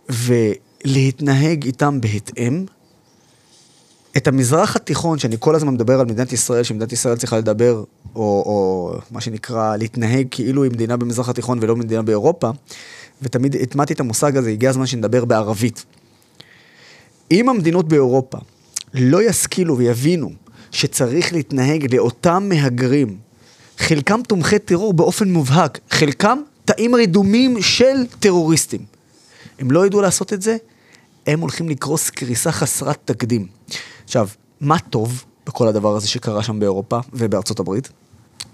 ולהתנהג איתם בהתאם, את המזרח התיכון, שאני כל הזמן מדבר על מדינת ישראל, שמדינת ישראל צריכה לדבר, או, או מה שנקרא, להתנהג כאילו היא מדינה במזרח התיכון ולא מדינה באירופה, ותמיד הטמעתי את המושג הזה, הגיע הזמן שנדבר בערבית. אם המדינות באירופה לא ישכילו ויבינו שצריך להתנהג לאותם מהגרים, חלקם תומכי טרור באופן מובהק, חלקם תאים רדומים של טרוריסטים. הם לא ידעו לעשות את זה, הם הולכים לקרוס קריסה חסרת תקדים. עכשיו, מה טוב בכל הדבר הזה שקרה שם באירופה ובארצות הברית?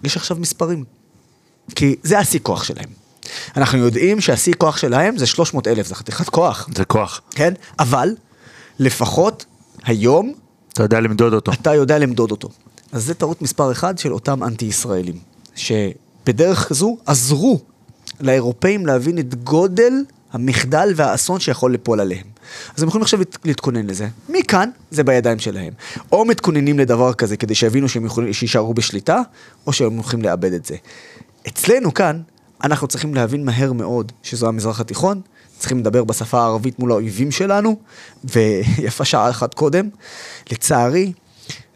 יש עכשיו מספרים. כי זה השיא כוח שלהם. אנחנו יודעים שהשיא כוח שלהם זה 300 אלף, זה חתיכת כוח, זה כוח. כן? אבל לפחות היום אתה יודע למדוד אותו. אתה יודע למדוד אותו. אז זה טעות מספר אחד של אותם אנטי-ישראלים, שבדרך כזו עזרו לאירופאים להבין את גודל המחדל והאסון שיכול ליפול עליהם. אז הם יכולים עכשיו להת- להתכונן לזה. מכאן, זה בידיים שלהם. או מתכוננים לדבר כזה כדי שיבינו שהם יכולים, שיישארו בשליטה, או שהם הולכים לאבד את זה. אצלנו כאן, אנחנו צריכים להבין מהר מאוד שזו המזרח התיכון, צריכים לדבר בשפה הערבית מול האויבים שלנו, ויפה שעה אחת קודם. לצערי,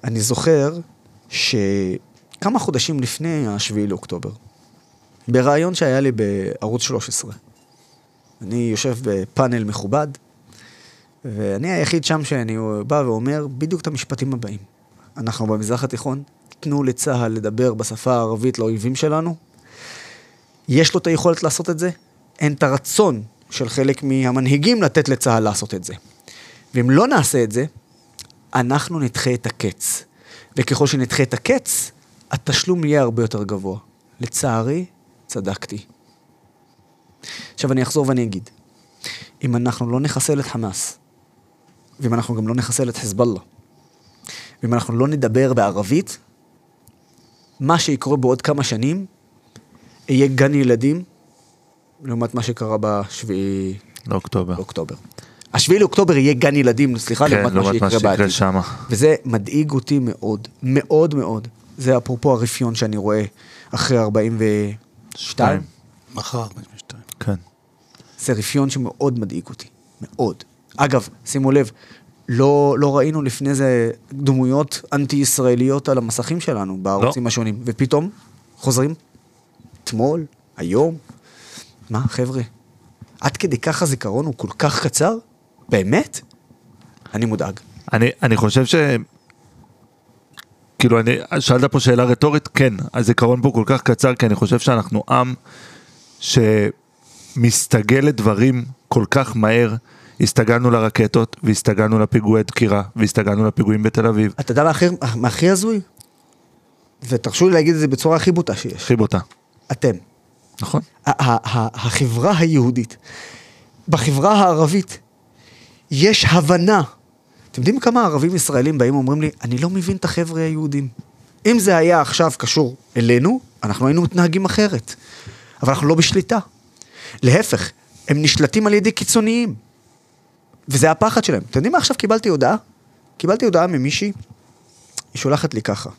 אני זוכר שכמה חודשים לפני השביעי לאוקטובר, בריאיון שהיה לי בערוץ 13, אני יושב בפאנל מכובד, ואני היחיד שם שאני בא ואומר בדיוק את המשפטים הבאים. אנחנו במזרח התיכון, תנו לצה"ל לדבר בשפה הערבית לאויבים שלנו. יש לו את היכולת לעשות את זה, אין את הרצון של חלק מהמנהיגים לתת לצה"ל לעשות את זה. ואם לא נעשה את זה, אנחנו נדחה את הקץ. וככל שנדחה את הקץ, התשלום יהיה הרבה יותר גבוה. לצערי, צדקתי. עכשיו אני אחזור ואני אגיד, אם אנחנו לא נחסל את חמאס, ואם אנחנו גם לא נחסל את חיזבאללה, ואם אנחנו לא נדבר בערבית, מה שיקרה בעוד כמה שנים, יהיה גן ילדים, לעומת מה שקרה בשביעי לאוקטובר. לאוקטובר. השביעי לאוקטובר יהיה גן ילדים, סליחה, כן, לעומת מה לעומת מה שיקרה שיקרה בעתיד. שמה. וזה מדאיג אותי מאוד, מאוד מאוד. זה אפרופו הרפיון שאני רואה אחרי 42. שתיים. מחר 42. כן. זה רפיון שמאוד מדאיג אותי, מאוד. אגב, שימו לב, לא, לא ראינו לפני זה דמויות אנטי-ישראליות על המסכים שלנו, בערוצים לא. השונים, ופתאום חוזרים, אתמול, היום. מה, חבר'ה, עד כדי כך הזיכרון הוא כל כך קצר? באמת? אני מודאג. אני, אני חושב ש... כאילו, אני, שאלת פה שאלה רטורית, כן, הזיכרון פה כל כך קצר, כי אני חושב שאנחנו עם שמסתגל לדברים כל כך מהר. הסתגלנו לרקטות, והסתגלנו לפיגועי דקירה, והסתגלנו לפיגועים בתל אביב. אתה יודע מה הכי, מה הכי הזוי? ותרשו לי להגיד את זה בצורה הכי בוטה שיש. הכי בוטה. אתם. נכון? החברה היהודית, בחברה הערבית, יש הבנה. אתם יודעים כמה ערבים ישראלים באים ואומרים לי, אני לא מבין את החבר'ה היהודים. אם זה היה עכשיו קשור אלינו, אנחנו היינו מתנהגים אחרת. אבל אנחנו לא בשליטה. להפך, הם נשלטים על ידי קיצוניים. וזה הפחד שלהם. אתם יודעים מה עכשיו קיבלתי הודעה? קיבלתי הודעה ממישהי, היא שולחת לי ככה.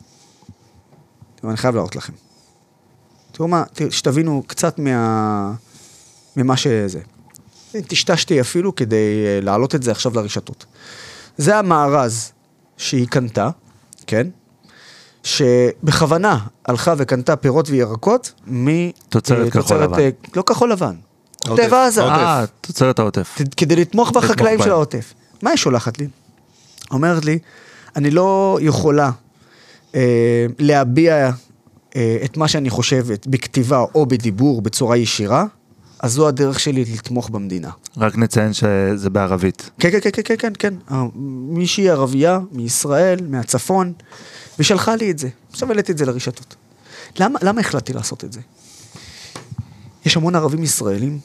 אני חייב להראות לכם. תראו מה, שתבינו קצת מה... ממה שזה. טשטשתי אפילו כדי אה, להעלות את זה עכשיו לרשתות. זה המארז שהיא קנתה, כן? שבכוונה הלכה וקנתה פירות וירקות מ... תוצרת אה, כחול לבן. אה, לא כחול לבן. עוטף עזה. אה, תוצרת העוטף. כדי לתמוך בחקלאים. של העוטף. מה היא שולחת לי? אומרת לי, אני לא יכולה אה, להביע את מה שאני חושבת בכתיבה או בדיבור בצורה ישירה, אז זו הדרך שלי לתמוך במדינה. רק נציין שזה בערבית. כן, כן, כן, כן, כן, כן, כן. אה, מישהי ערבייה מישראל, מהצפון, ושלחה לי את זה. עכשיו העליתי את זה לרשתות. למה, למה החלטתי לעשות את זה? יש המון ערבים ישראלים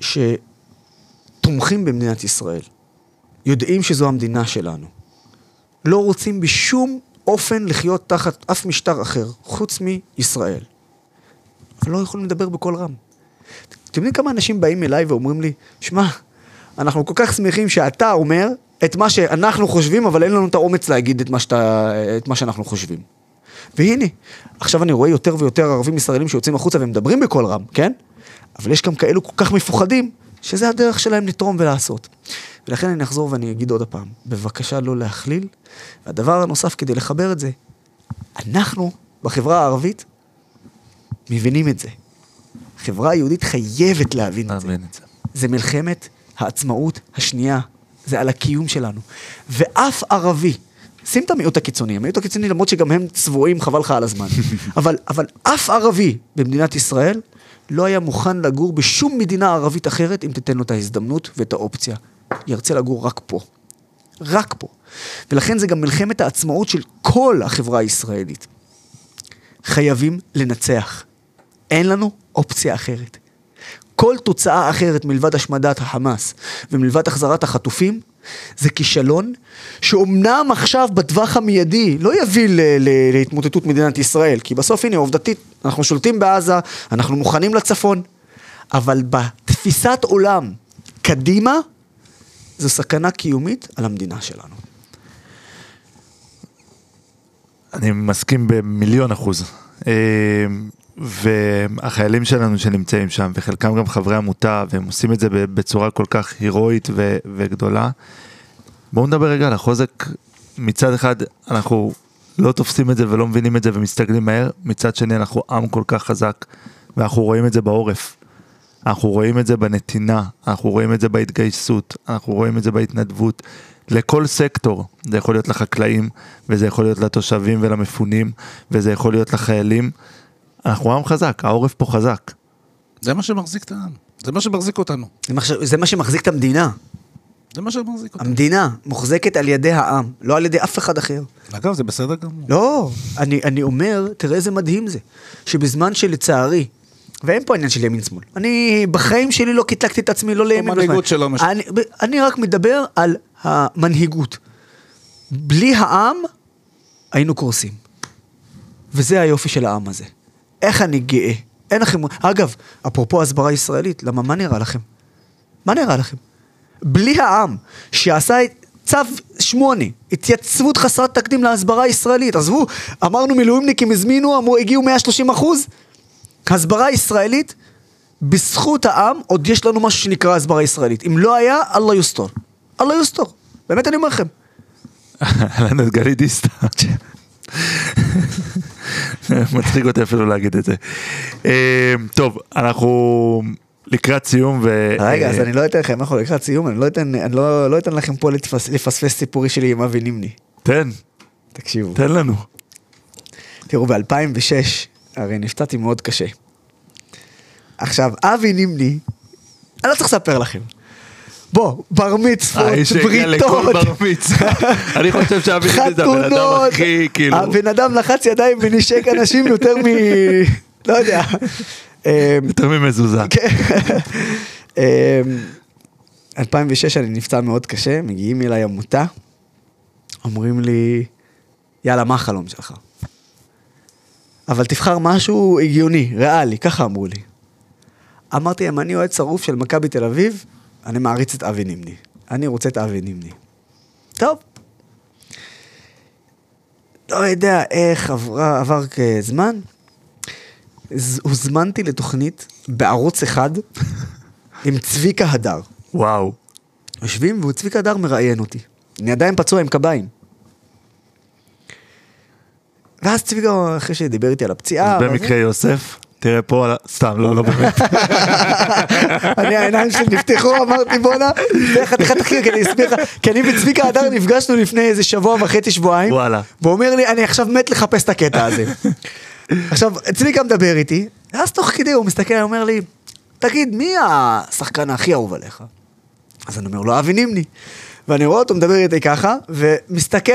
שתומכים במדינת ישראל, יודעים שזו המדינה שלנו, לא רוצים בשום אופן לחיות תחת אף משטר אחר, חוץ מישראל. אבל לא יכולים לדבר בקול רם. אתם יודעים כמה אנשים באים אליי ואומרים לי, שמע, אנחנו כל כך שמחים שאתה אומר את מה שאנחנו חושבים, אבל אין לנו את האומץ להגיד את מה, שאתה, את מה שאנחנו חושבים. והנה, עכשיו אני רואה יותר ויותר ערבים ישראלים שיוצאים החוצה ומדברים בקול רם, כן? אבל יש גם כאלו כל כך מפוחדים, שזה הדרך שלהם לתרום ולעשות. ולכן אני אחזור ואני אגיד עוד הפעם, בבקשה לא להכליל. והדבר הנוסף, כדי לחבר את זה, אנחנו, בחברה הערבית, מבינים את זה. החברה היהודית חייבת להבין את זה. את זה. זה מלחמת העצמאות השנייה, זה על הקיום שלנו. ואף ערבי, שים את המיעוט הקיצוני, המיעוט הקיצוני למרות שגם הם צבועים, חבל לך על הזמן, *laughs* אבל, אבל אף ערבי במדינת ישראל לא היה מוכן לגור בשום מדינה ערבית אחרת אם תיתן לו את ההזדמנות ואת האופציה. ירצה לגור רק פה. רק פה. ולכן זה גם מלחמת העצמאות של כל החברה הישראלית. חייבים לנצח. אין לנו אופציה אחרת. כל תוצאה אחרת מלבד השמדת החמאס ומלבד החזרת החטופים, זה כישלון שאומנם עכשיו בטווח המיידי לא יביא ל- ל- להתמוטטות מדינת ישראל, כי בסוף הנה עובדתית, אנחנו שולטים בעזה, אנחנו מוכנים לצפון, אבל בתפיסת עולם קדימה, זו סכנה קיומית על המדינה שלנו. אני מסכים במיליון אחוז. אה, והחיילים שלנו שנמצאים שם, וחלקם גם חברי עמותה, והם עושים את זה בצורה כל כך הירואית ו- וגדולה. בואו נדבר רגע על החוזק. מצד אחד, אנחנו לא תופסים את זה ולא מבינים את זה ומסתגלים מהר, מצד שני אנחנו עם כל כך חזק, ואנחנו רואים את זה בעורף. אנחנו רואים את זה בנתינה, אנחנו רואים את זה בהתגייסות, אנחנו רואים את זה בהתנדבות. לכל סקטור, זה יכול להיות לחקלאים, וזה יכול להיות לתושבים ולמפונים, וזה יכול להיות לחיילים. אנחנו עם חזק, העורף פה חזק. זה מה שמחזיק את העם. זה מה שמחזיק אותנו. זה מה ש- זה מה שמחזיק את המדינה. זה מה שמחזיק אותנו. המדינה מוחזקת על ידי העם, לא על ידי אף אחד אחר. אגב, זה בסדר גמור. לא, אני, אני אומר, תראה איזה מדהים זה, שבזמן שלצערי, ואין פה עניין של ימין שמאל, אני בחיים שלי לא קטלגתי את עצמי, לא לימין המנהיגות ולשמאל. שלו מש- אני, אני רק מדבר על המנהיגות. בלי העם, היינו קורסים. וזה היופי של העם הזה. איך אני גאה. אין לכם... אגב, אפרופו הסברה ישראלית, למה מה נראה לכם? מה נראה לכם? בלי העם, שעשה צו שמונה, התייצבות חסרת תקדים להסברה הישראלית. עזבו, אמרנו מילואימניקים הזמינו, אמרו, הגיעו 130 אחוז. הסברה ישראלית, בזכות העם, עוד יש לנו משהו שנקרא הסברה ישראלית. אם לא היה, אללה יוסתור. אללה יוסתור. באמת אני אומר לכם. לנו את גלית דיסטה. מצחיק אותי אפילו להגיד את זה. אה, טוב, אנחנו לקראת סיום ו... רגע, אז אה, אני לא אתן לכם, אנחנו לקראת סיום, אני לא אתן, אני לא, לא אתן לכם פה לתפס, לפספס סיפורי שלי עם אבי נימני. תן, תקשיבו. תן לנו. תראו, ב-2006, הרי נפצעתי מאוד קשה. עכשיו, אבי נימני, אני לא צריך לספר לכם. בוא, בר מצוות, לכל בריתות. *laughs* אני חושב שאבי נימני זה הבן אדם. הכי, כאילו... הבן אדם לחץ ידיים ונשק אנשים יותר מ... לא יודע. *laughs* יותר ממזוזה. כן. *laughs* אמ, 2006 אני נפצע מאוד קשה, מגיעים אליי עמותה, אומרים לי, יאללה, מה החלום שלך? אבל תבחר משהו הגיוני, ריאלי, ככה אמרו לי. אמרתי להם, אני אוהד שרוף של מכבי תל אביב, אני מעריץ את אבי נימני. אני רוצה את אבי נימני. טוב. לא יודע איך עברה, עבר זמן, הוזמנתי לתוכנית בערוץ אחד *laughs* עם צביקה הדר. וואו. יושבים וצביקה הדר מראיין אותי. אני עדיין פצוע עם קביים. ואז צביקה, אחרי שדיבר איתי על הפציעה... במקרה יוסף, תראה פה, על סתם, לא, לא באמת. *laughs* אני העיניים שלי נפתחו, אמרתי בואנה, זה חתיכת תחקיר, כי אני אסביר לך, כי אני וצביקה הדר נפגשנו לפני איזה שבוע וחצי, שבועיים, וואלה. והוא אומר לי, אני עכשיו מת לחפש את הקטע הזה. *laughs* עכשיו, צביקה מדבר איתי, ואז תוך כדי הוא מסתכל, הוא אומר לי, תגיד, מי השחקן הכי אהוב עליך? אז אני אומר לו, אבי נימני. ואני רואה אותו מדבר איתי ככה, ומסתכל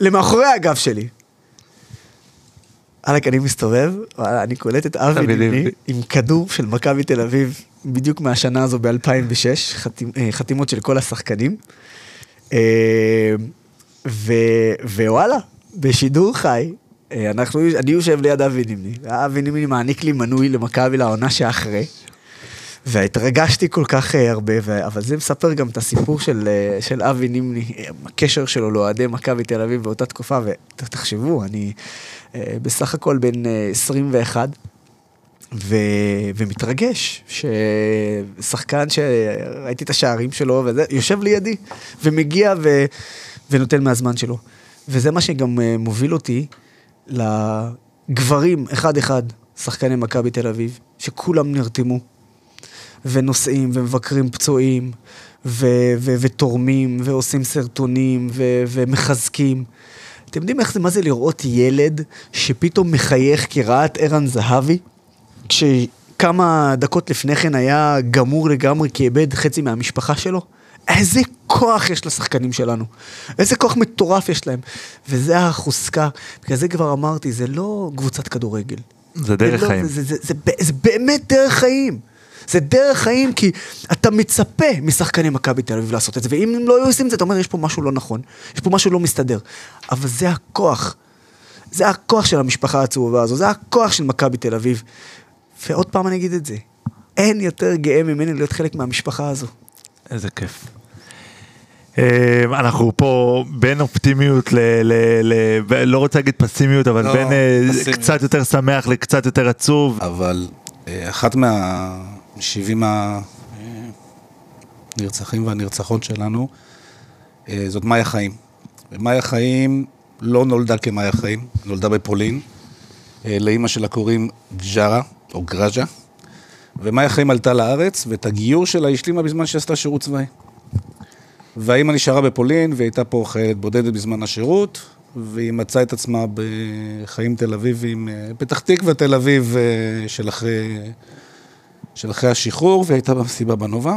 למאחורי הגב שלי. וואלכ, אני מסתובב, וואלה, אני קולט את אבי אבי נימני נימני. עם כדור של מכבי תל אביב, בדיוק מהשנה הזו ב-2006, חתימ, אה, חתימות של כל השחקנים. אה, ו, ווואלה, בשידור חי, אה, אנחנו, אני יושב ליד אבי נימני, ואבי נימני מעניק לי מנוי למכבי לעונה שאחרי. והתרגשתי כל כך אה, הרבה, ו... אבל זה מספר גם את הסיפור של, אה, של אבי נימני, אה, הקשר שלו לאוהדי מכבי תל אביב באותה תקופה, ותחשבו, אני בסך הכל בן אה, 21, ו... ומתרגש ששחקן שראיתי את השערים שלו, וזה, יושב לידי, ומגיע ו... ונותן מהזמן שלו. וזה מה שגם מוביל אותי לגברים, אחד-אחד, שחקני מכבי תל אביב, שכולם נרתמו. ונוסעים ומבקרים פצועים ו- ו- ותורמים ועושים סרטונים ו- ומחזקים. אתם יודעים איך זה, מה זה לראות ילד שפתאום מחייך כי ראה את ערן זהבי? כשכמה דקות לפני כן היה גמור לגמרי כי איבד חצי מהמשפחה שלו? איזה כוח יש לשחקנים שלנו. איזה כוח מטורף יש להם. וזה החוזקה. בגלל זה כבר אמרתי, זה לא קבוצת כדורגל. זה דרך לא- חיים. זה, זה, זה, זה, זה באמת דרך חיים. זה דרך חיים כי אתה מצפה משחקני מכבי תל אביב לעשות את זה, ואם הם לא היו עושים את זה, אתה אומר, יש פה משהו לא נכון, יש פה משהו לא מסתדר. אבל זה הכוח. זה הכוח של המשפחה הצהובה הזו, זה הכוח של מכבי תל אביב. ועוד פעם אני אגיד את זה, אין יותר גאה ממני להיות חלק מהמשפחה הזו. איזה כיף. אה, אנחנו פה בין אופטימיות ל... ל, ל לא רוצה להגיד פסימיות, אבל לא, בין אה, פסימיות. קצת יותר שמח לקצת יותר עצוב. אבל אה, אחת מה-70 הנרצחים והנרצחות שלנו, אה, זאת מאיה חיים. ומאיה חיים לא נולדה כמאיה חיים, נולדה בפולין. אה, לאימא שלה קוראים ג'רה, או גראז'ה. ומאיה חיים עלתה לארץ, ואת הגיור שלה השלימה בזמן שעשתה שירות צבאי. והאימא נשארה בפולין, והיא הייתה פה חיילת בודדת בזמן השירות, והיא מצאה את עצמה בחיים תל אביביים, אה, פתח תקווה תל אביב של אחרי, של אחרי השחרור, והיא הייתה במסיבה בנובה,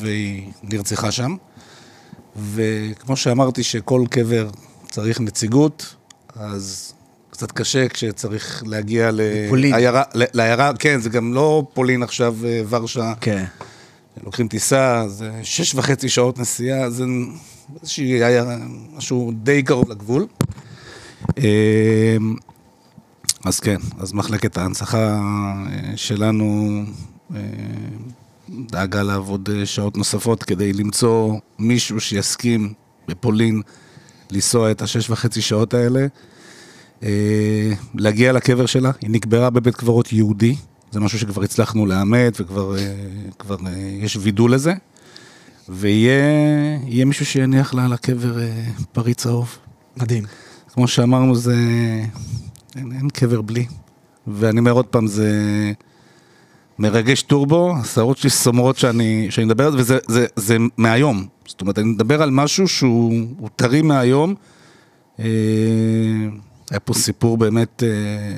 והיא נרצחה שם. וכמו שאמרתי שכל קבר צריך נציגות, אז קצת קשה כשצריך להגיע. לעיירה, כן, זה גם לא פולין עכשיו, אה, ורשה. כן. לוקחים טיסה, זה שש וחצי שעות נסיעה, זה איזושהי עיירה, משהו די קרוב לגבול. אמ, אז כן, אז מחלקת ההנצחה אה, שלנו אה, דאגה לעבוד אה, שעות נוספות כדי למצוא מישהו שיסכים בפולין לנסוע את השש וחצי שעות האלה, אה, להגיע לקבר שלה, היא נקברה בבית קברות יהודי, זה משהו שכבר הצלחנו לאמת וכבר אה, כבר, אה, יש וידוא לזה, ויהיה יהיה מישהו שיניח לה על הקבר אה, פריט צהוב. מדהים. כמו שאמרנו, זה... אין, אין קבר בלי. ואני אומר עוד פעם, זה מרגש טורבו, השערות שלי סומרות שאני, שאני מדבר על זה, וזה זה, זה מהיום. זאת אומרת, אני מדבר על משהו שהוא הוא טרי מהיום. אה, היה פה סיפור באמת אה,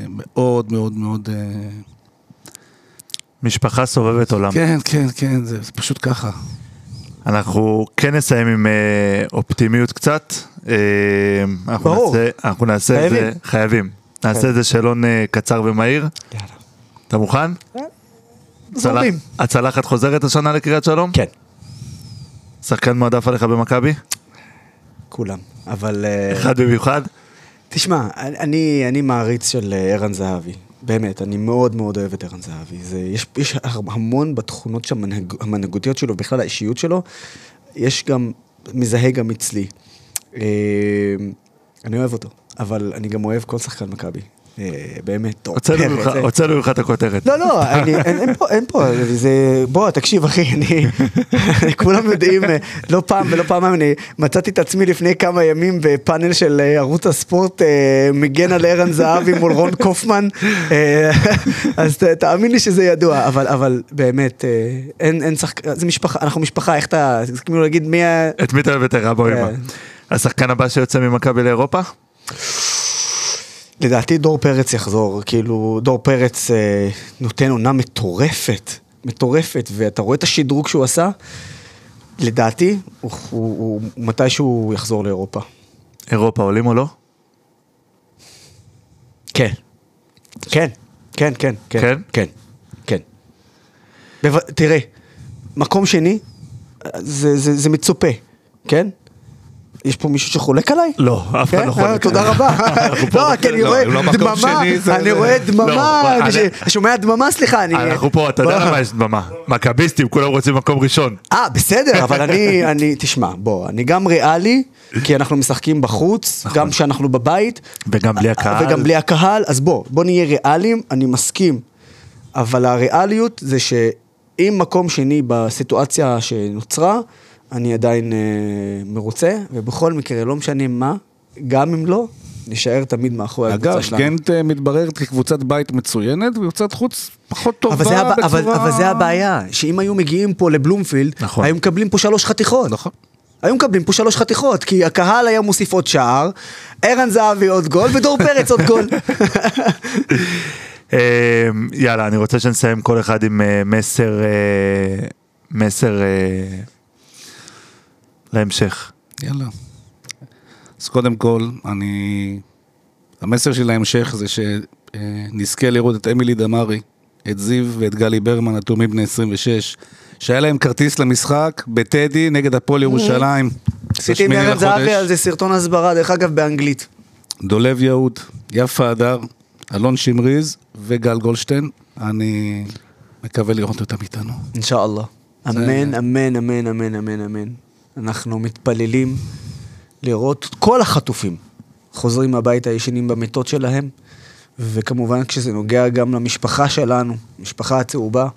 מאוד מאוד מאוד... אה, משפחה סובבת עולם. כן, כן, כן, זה, זה פשוט ככה. אנחנו כן נסיים עם אה, אופטימיות קצת. אה, אנחנו ברור. נעשה, אנחנו נעשה את זה, חייבים. חייבים. נעשה את זה שאלון אה, קצר ומהיר. יאללה. אתה מוכן? זורמים. הצלח- הצלחת חוזרת השנה לקריית שלום? כן, שחקן מועדף עליך במכבי? כולם. אבל... אה, אחד במיוחד? תשמע, אני, אני מעריץ של אה, ערן זהבי. באמת, אני מאוד מאוד אוהב את ערן זהבי. זה, יש, יש המון בתכונות המנהג, המנהיגותיות שלו, בכלל האישיות שלו, יש גם, מזהה גם אצלי. אה, אני אוהב אותו, אבל אני גם אוהב כל שחקן מכבי. אה, באמת, טוב. הוצאנו ממך- את הכותרת. לא, לא, אין, פה, בוא, תקשיב אחי, *laughs* אני, כולם יודעים, אה, לא פעם ולא פעמיים, אני מצאתי את עצמי לפני כמה ימים בפאנל של אה, ערוץ הספורט, מגן על ערן זהבי מול רון קופמן, *laughs* אז תאמין לי שזה ידוע, אבל, באמת, אין, שחק... זה משפחה, אנחנו משפחה, איך אתה, זה כאילו להגיד מי ה... את מי אתה אוהב יותר אבא או אמא? השחקן הבא שיוצא ממכבי לאירופה? לדעתי דור פרץ יחזור, כאילו דור פרץ אה, נותן עונה מטורפת, מטורפת, ואתה רואה את השדרוג שהוא עשה, לדעתי הוא, הוא, הוא מתישהו יחזור לאירופה. אירופה עולים או לא? כן. כן, כן, כן, כן, כן? כן, כן. בו... תראה, מקום שני, זה, זה, זה מצופה, כן? יש פה מישהו שחולק עליי? לא, אף אחד כן? לא חולק. אה, תודה רבה. לא, כי אני לא, רואה לא דממה, אני רואה דממה, לא, אני- שומע דממה, סליחה, אני... אנחנו פה, אתה יודע. למה יש דממה. מכביסטים, כולם רוצים מקום ראשון. אה, בסדר, אבל אני, *laughs* אני, תשמע, בוא, אני גם ריאלי, כי אנחנו משחקים בחוץ, גם כשאנחנו בבית. וגם בלי הקהל. וגם בלי הקהל, אז בוא, בוא נהיה ריאליים, אני מסכים. אבל הריאליות זה שאם מקום שני בסיטואציה שנוצרה, אני עדיין אה, מרוצה, ובכל מקרה, לא משנה מה, גם אם לא, נשאר תמיד מאחורי אגב, הקבוצה שלנו. גנט אה, מתבררת כקבוצת בית מצוינת, וקבוצת חוץ פחות טובה אבל זה, הב... בצורה... אבל, אבל זה הבעיה, שאם היו מגיעים פה לבלומפילד, נכון. היו מקבלים פה שלוש חתיכות. נכון. היו מקבלים פה שלוש חתיכות, כי הקהל היה מוסיף עוד שער, ערן זהבי עוד גול, ודור פרץ עוד גול. *laughs* אה, יאללה, אני רוצה שנסיים כל אחד עם אה, מסר, אה, מסר להמשך. יאללה. אז קודם כל, אני... המסר שלי להמשך זה שנזכה לראות את אמילי דמארי, את זיו ואת גלי ברמן, התאומים בני 26, שהיה להם כרטיס למשחק בטדי נגד הפועל ירושלים. עשיתי עם ערן זהבי. על זה סרטון הסברה, דרך אגב, באנגלית. דולב יהוד, יפה הדר, אלון שמריז וגל גולדשטיין. אני מקווה לראות אותם איתנו. אינשאללה. אמן, אמן, אמן, אמן, אמן, אמן. אנחנו מתפללים לראות כל החטופים חוזרים הביתה ישנים במיטות שלהם, וכמובן כשזה נוגע גם למשפחה שלנו, משפחה הצהובה.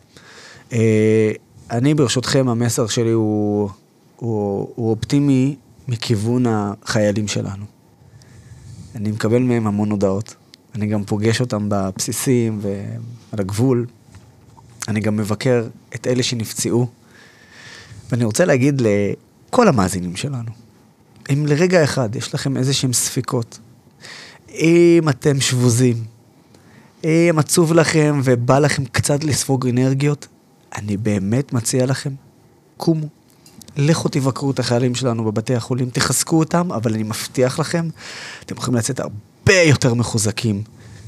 אה, אני ברשותכם, המסר שלי הוא, הוא, הוא אופטימי מכיוון החיילים שלנו. אני מקבל מהם המון הודעות. אני גם פוגש אותם בבסיסים ועל הגבול. אני גם מבקר את אלה שנפצעו. ואני רוצה להגיד לכל המאזינים שלנו, אם לרגע אחד יש לכם איזה שהם ספקות, אם אתם שבוזים, אם עצוב לכם ובא לכם קצת לספוג אנרגיות, אני באמת מציע לכם, קומו. לכו תבקרו את החיילים שלנו בבתי החולים, תחזקו אותם, אבל אני מבטיח לכם, אתם יכולים לצאת הרבה יותר מחוזקים.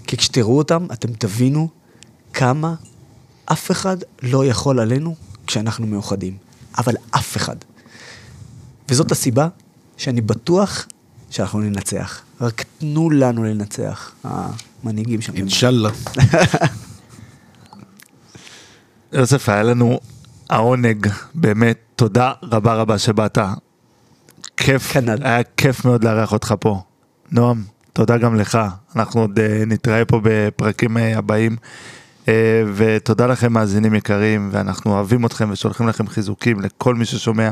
כי כשתראו אותם, אתם תבינו כמה אף אחד לא יכול עלינו כשאנחנו מאוחדים. אבל אף אחד. וזאת הסיבה שאני בטוח שאנחנו ננצח. רק תנו לנו לנצח, המנהיגים שם. אינשאללה. *laughs* יוסף, היה לנו העונג, באמת, תודה רבה רבה שבאת. כיף, כנ"ל. היה כיף מאוד לארח אותך פה. נועם, תודה גם לך, אנחנו עוד אה, נתראה פה בפרקים אה, הבאים. אה, ותודה לכם מאזינים יקרים, ואנחנו אוהבים אתכם ושולחים לכם חיזוקים לכל מי ששומע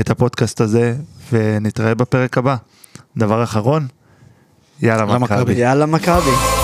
את הפודקאסט הזה, ונתראה בפרק הבא. דבר אחרון, יאללה. מכבי. יאללה מכבי.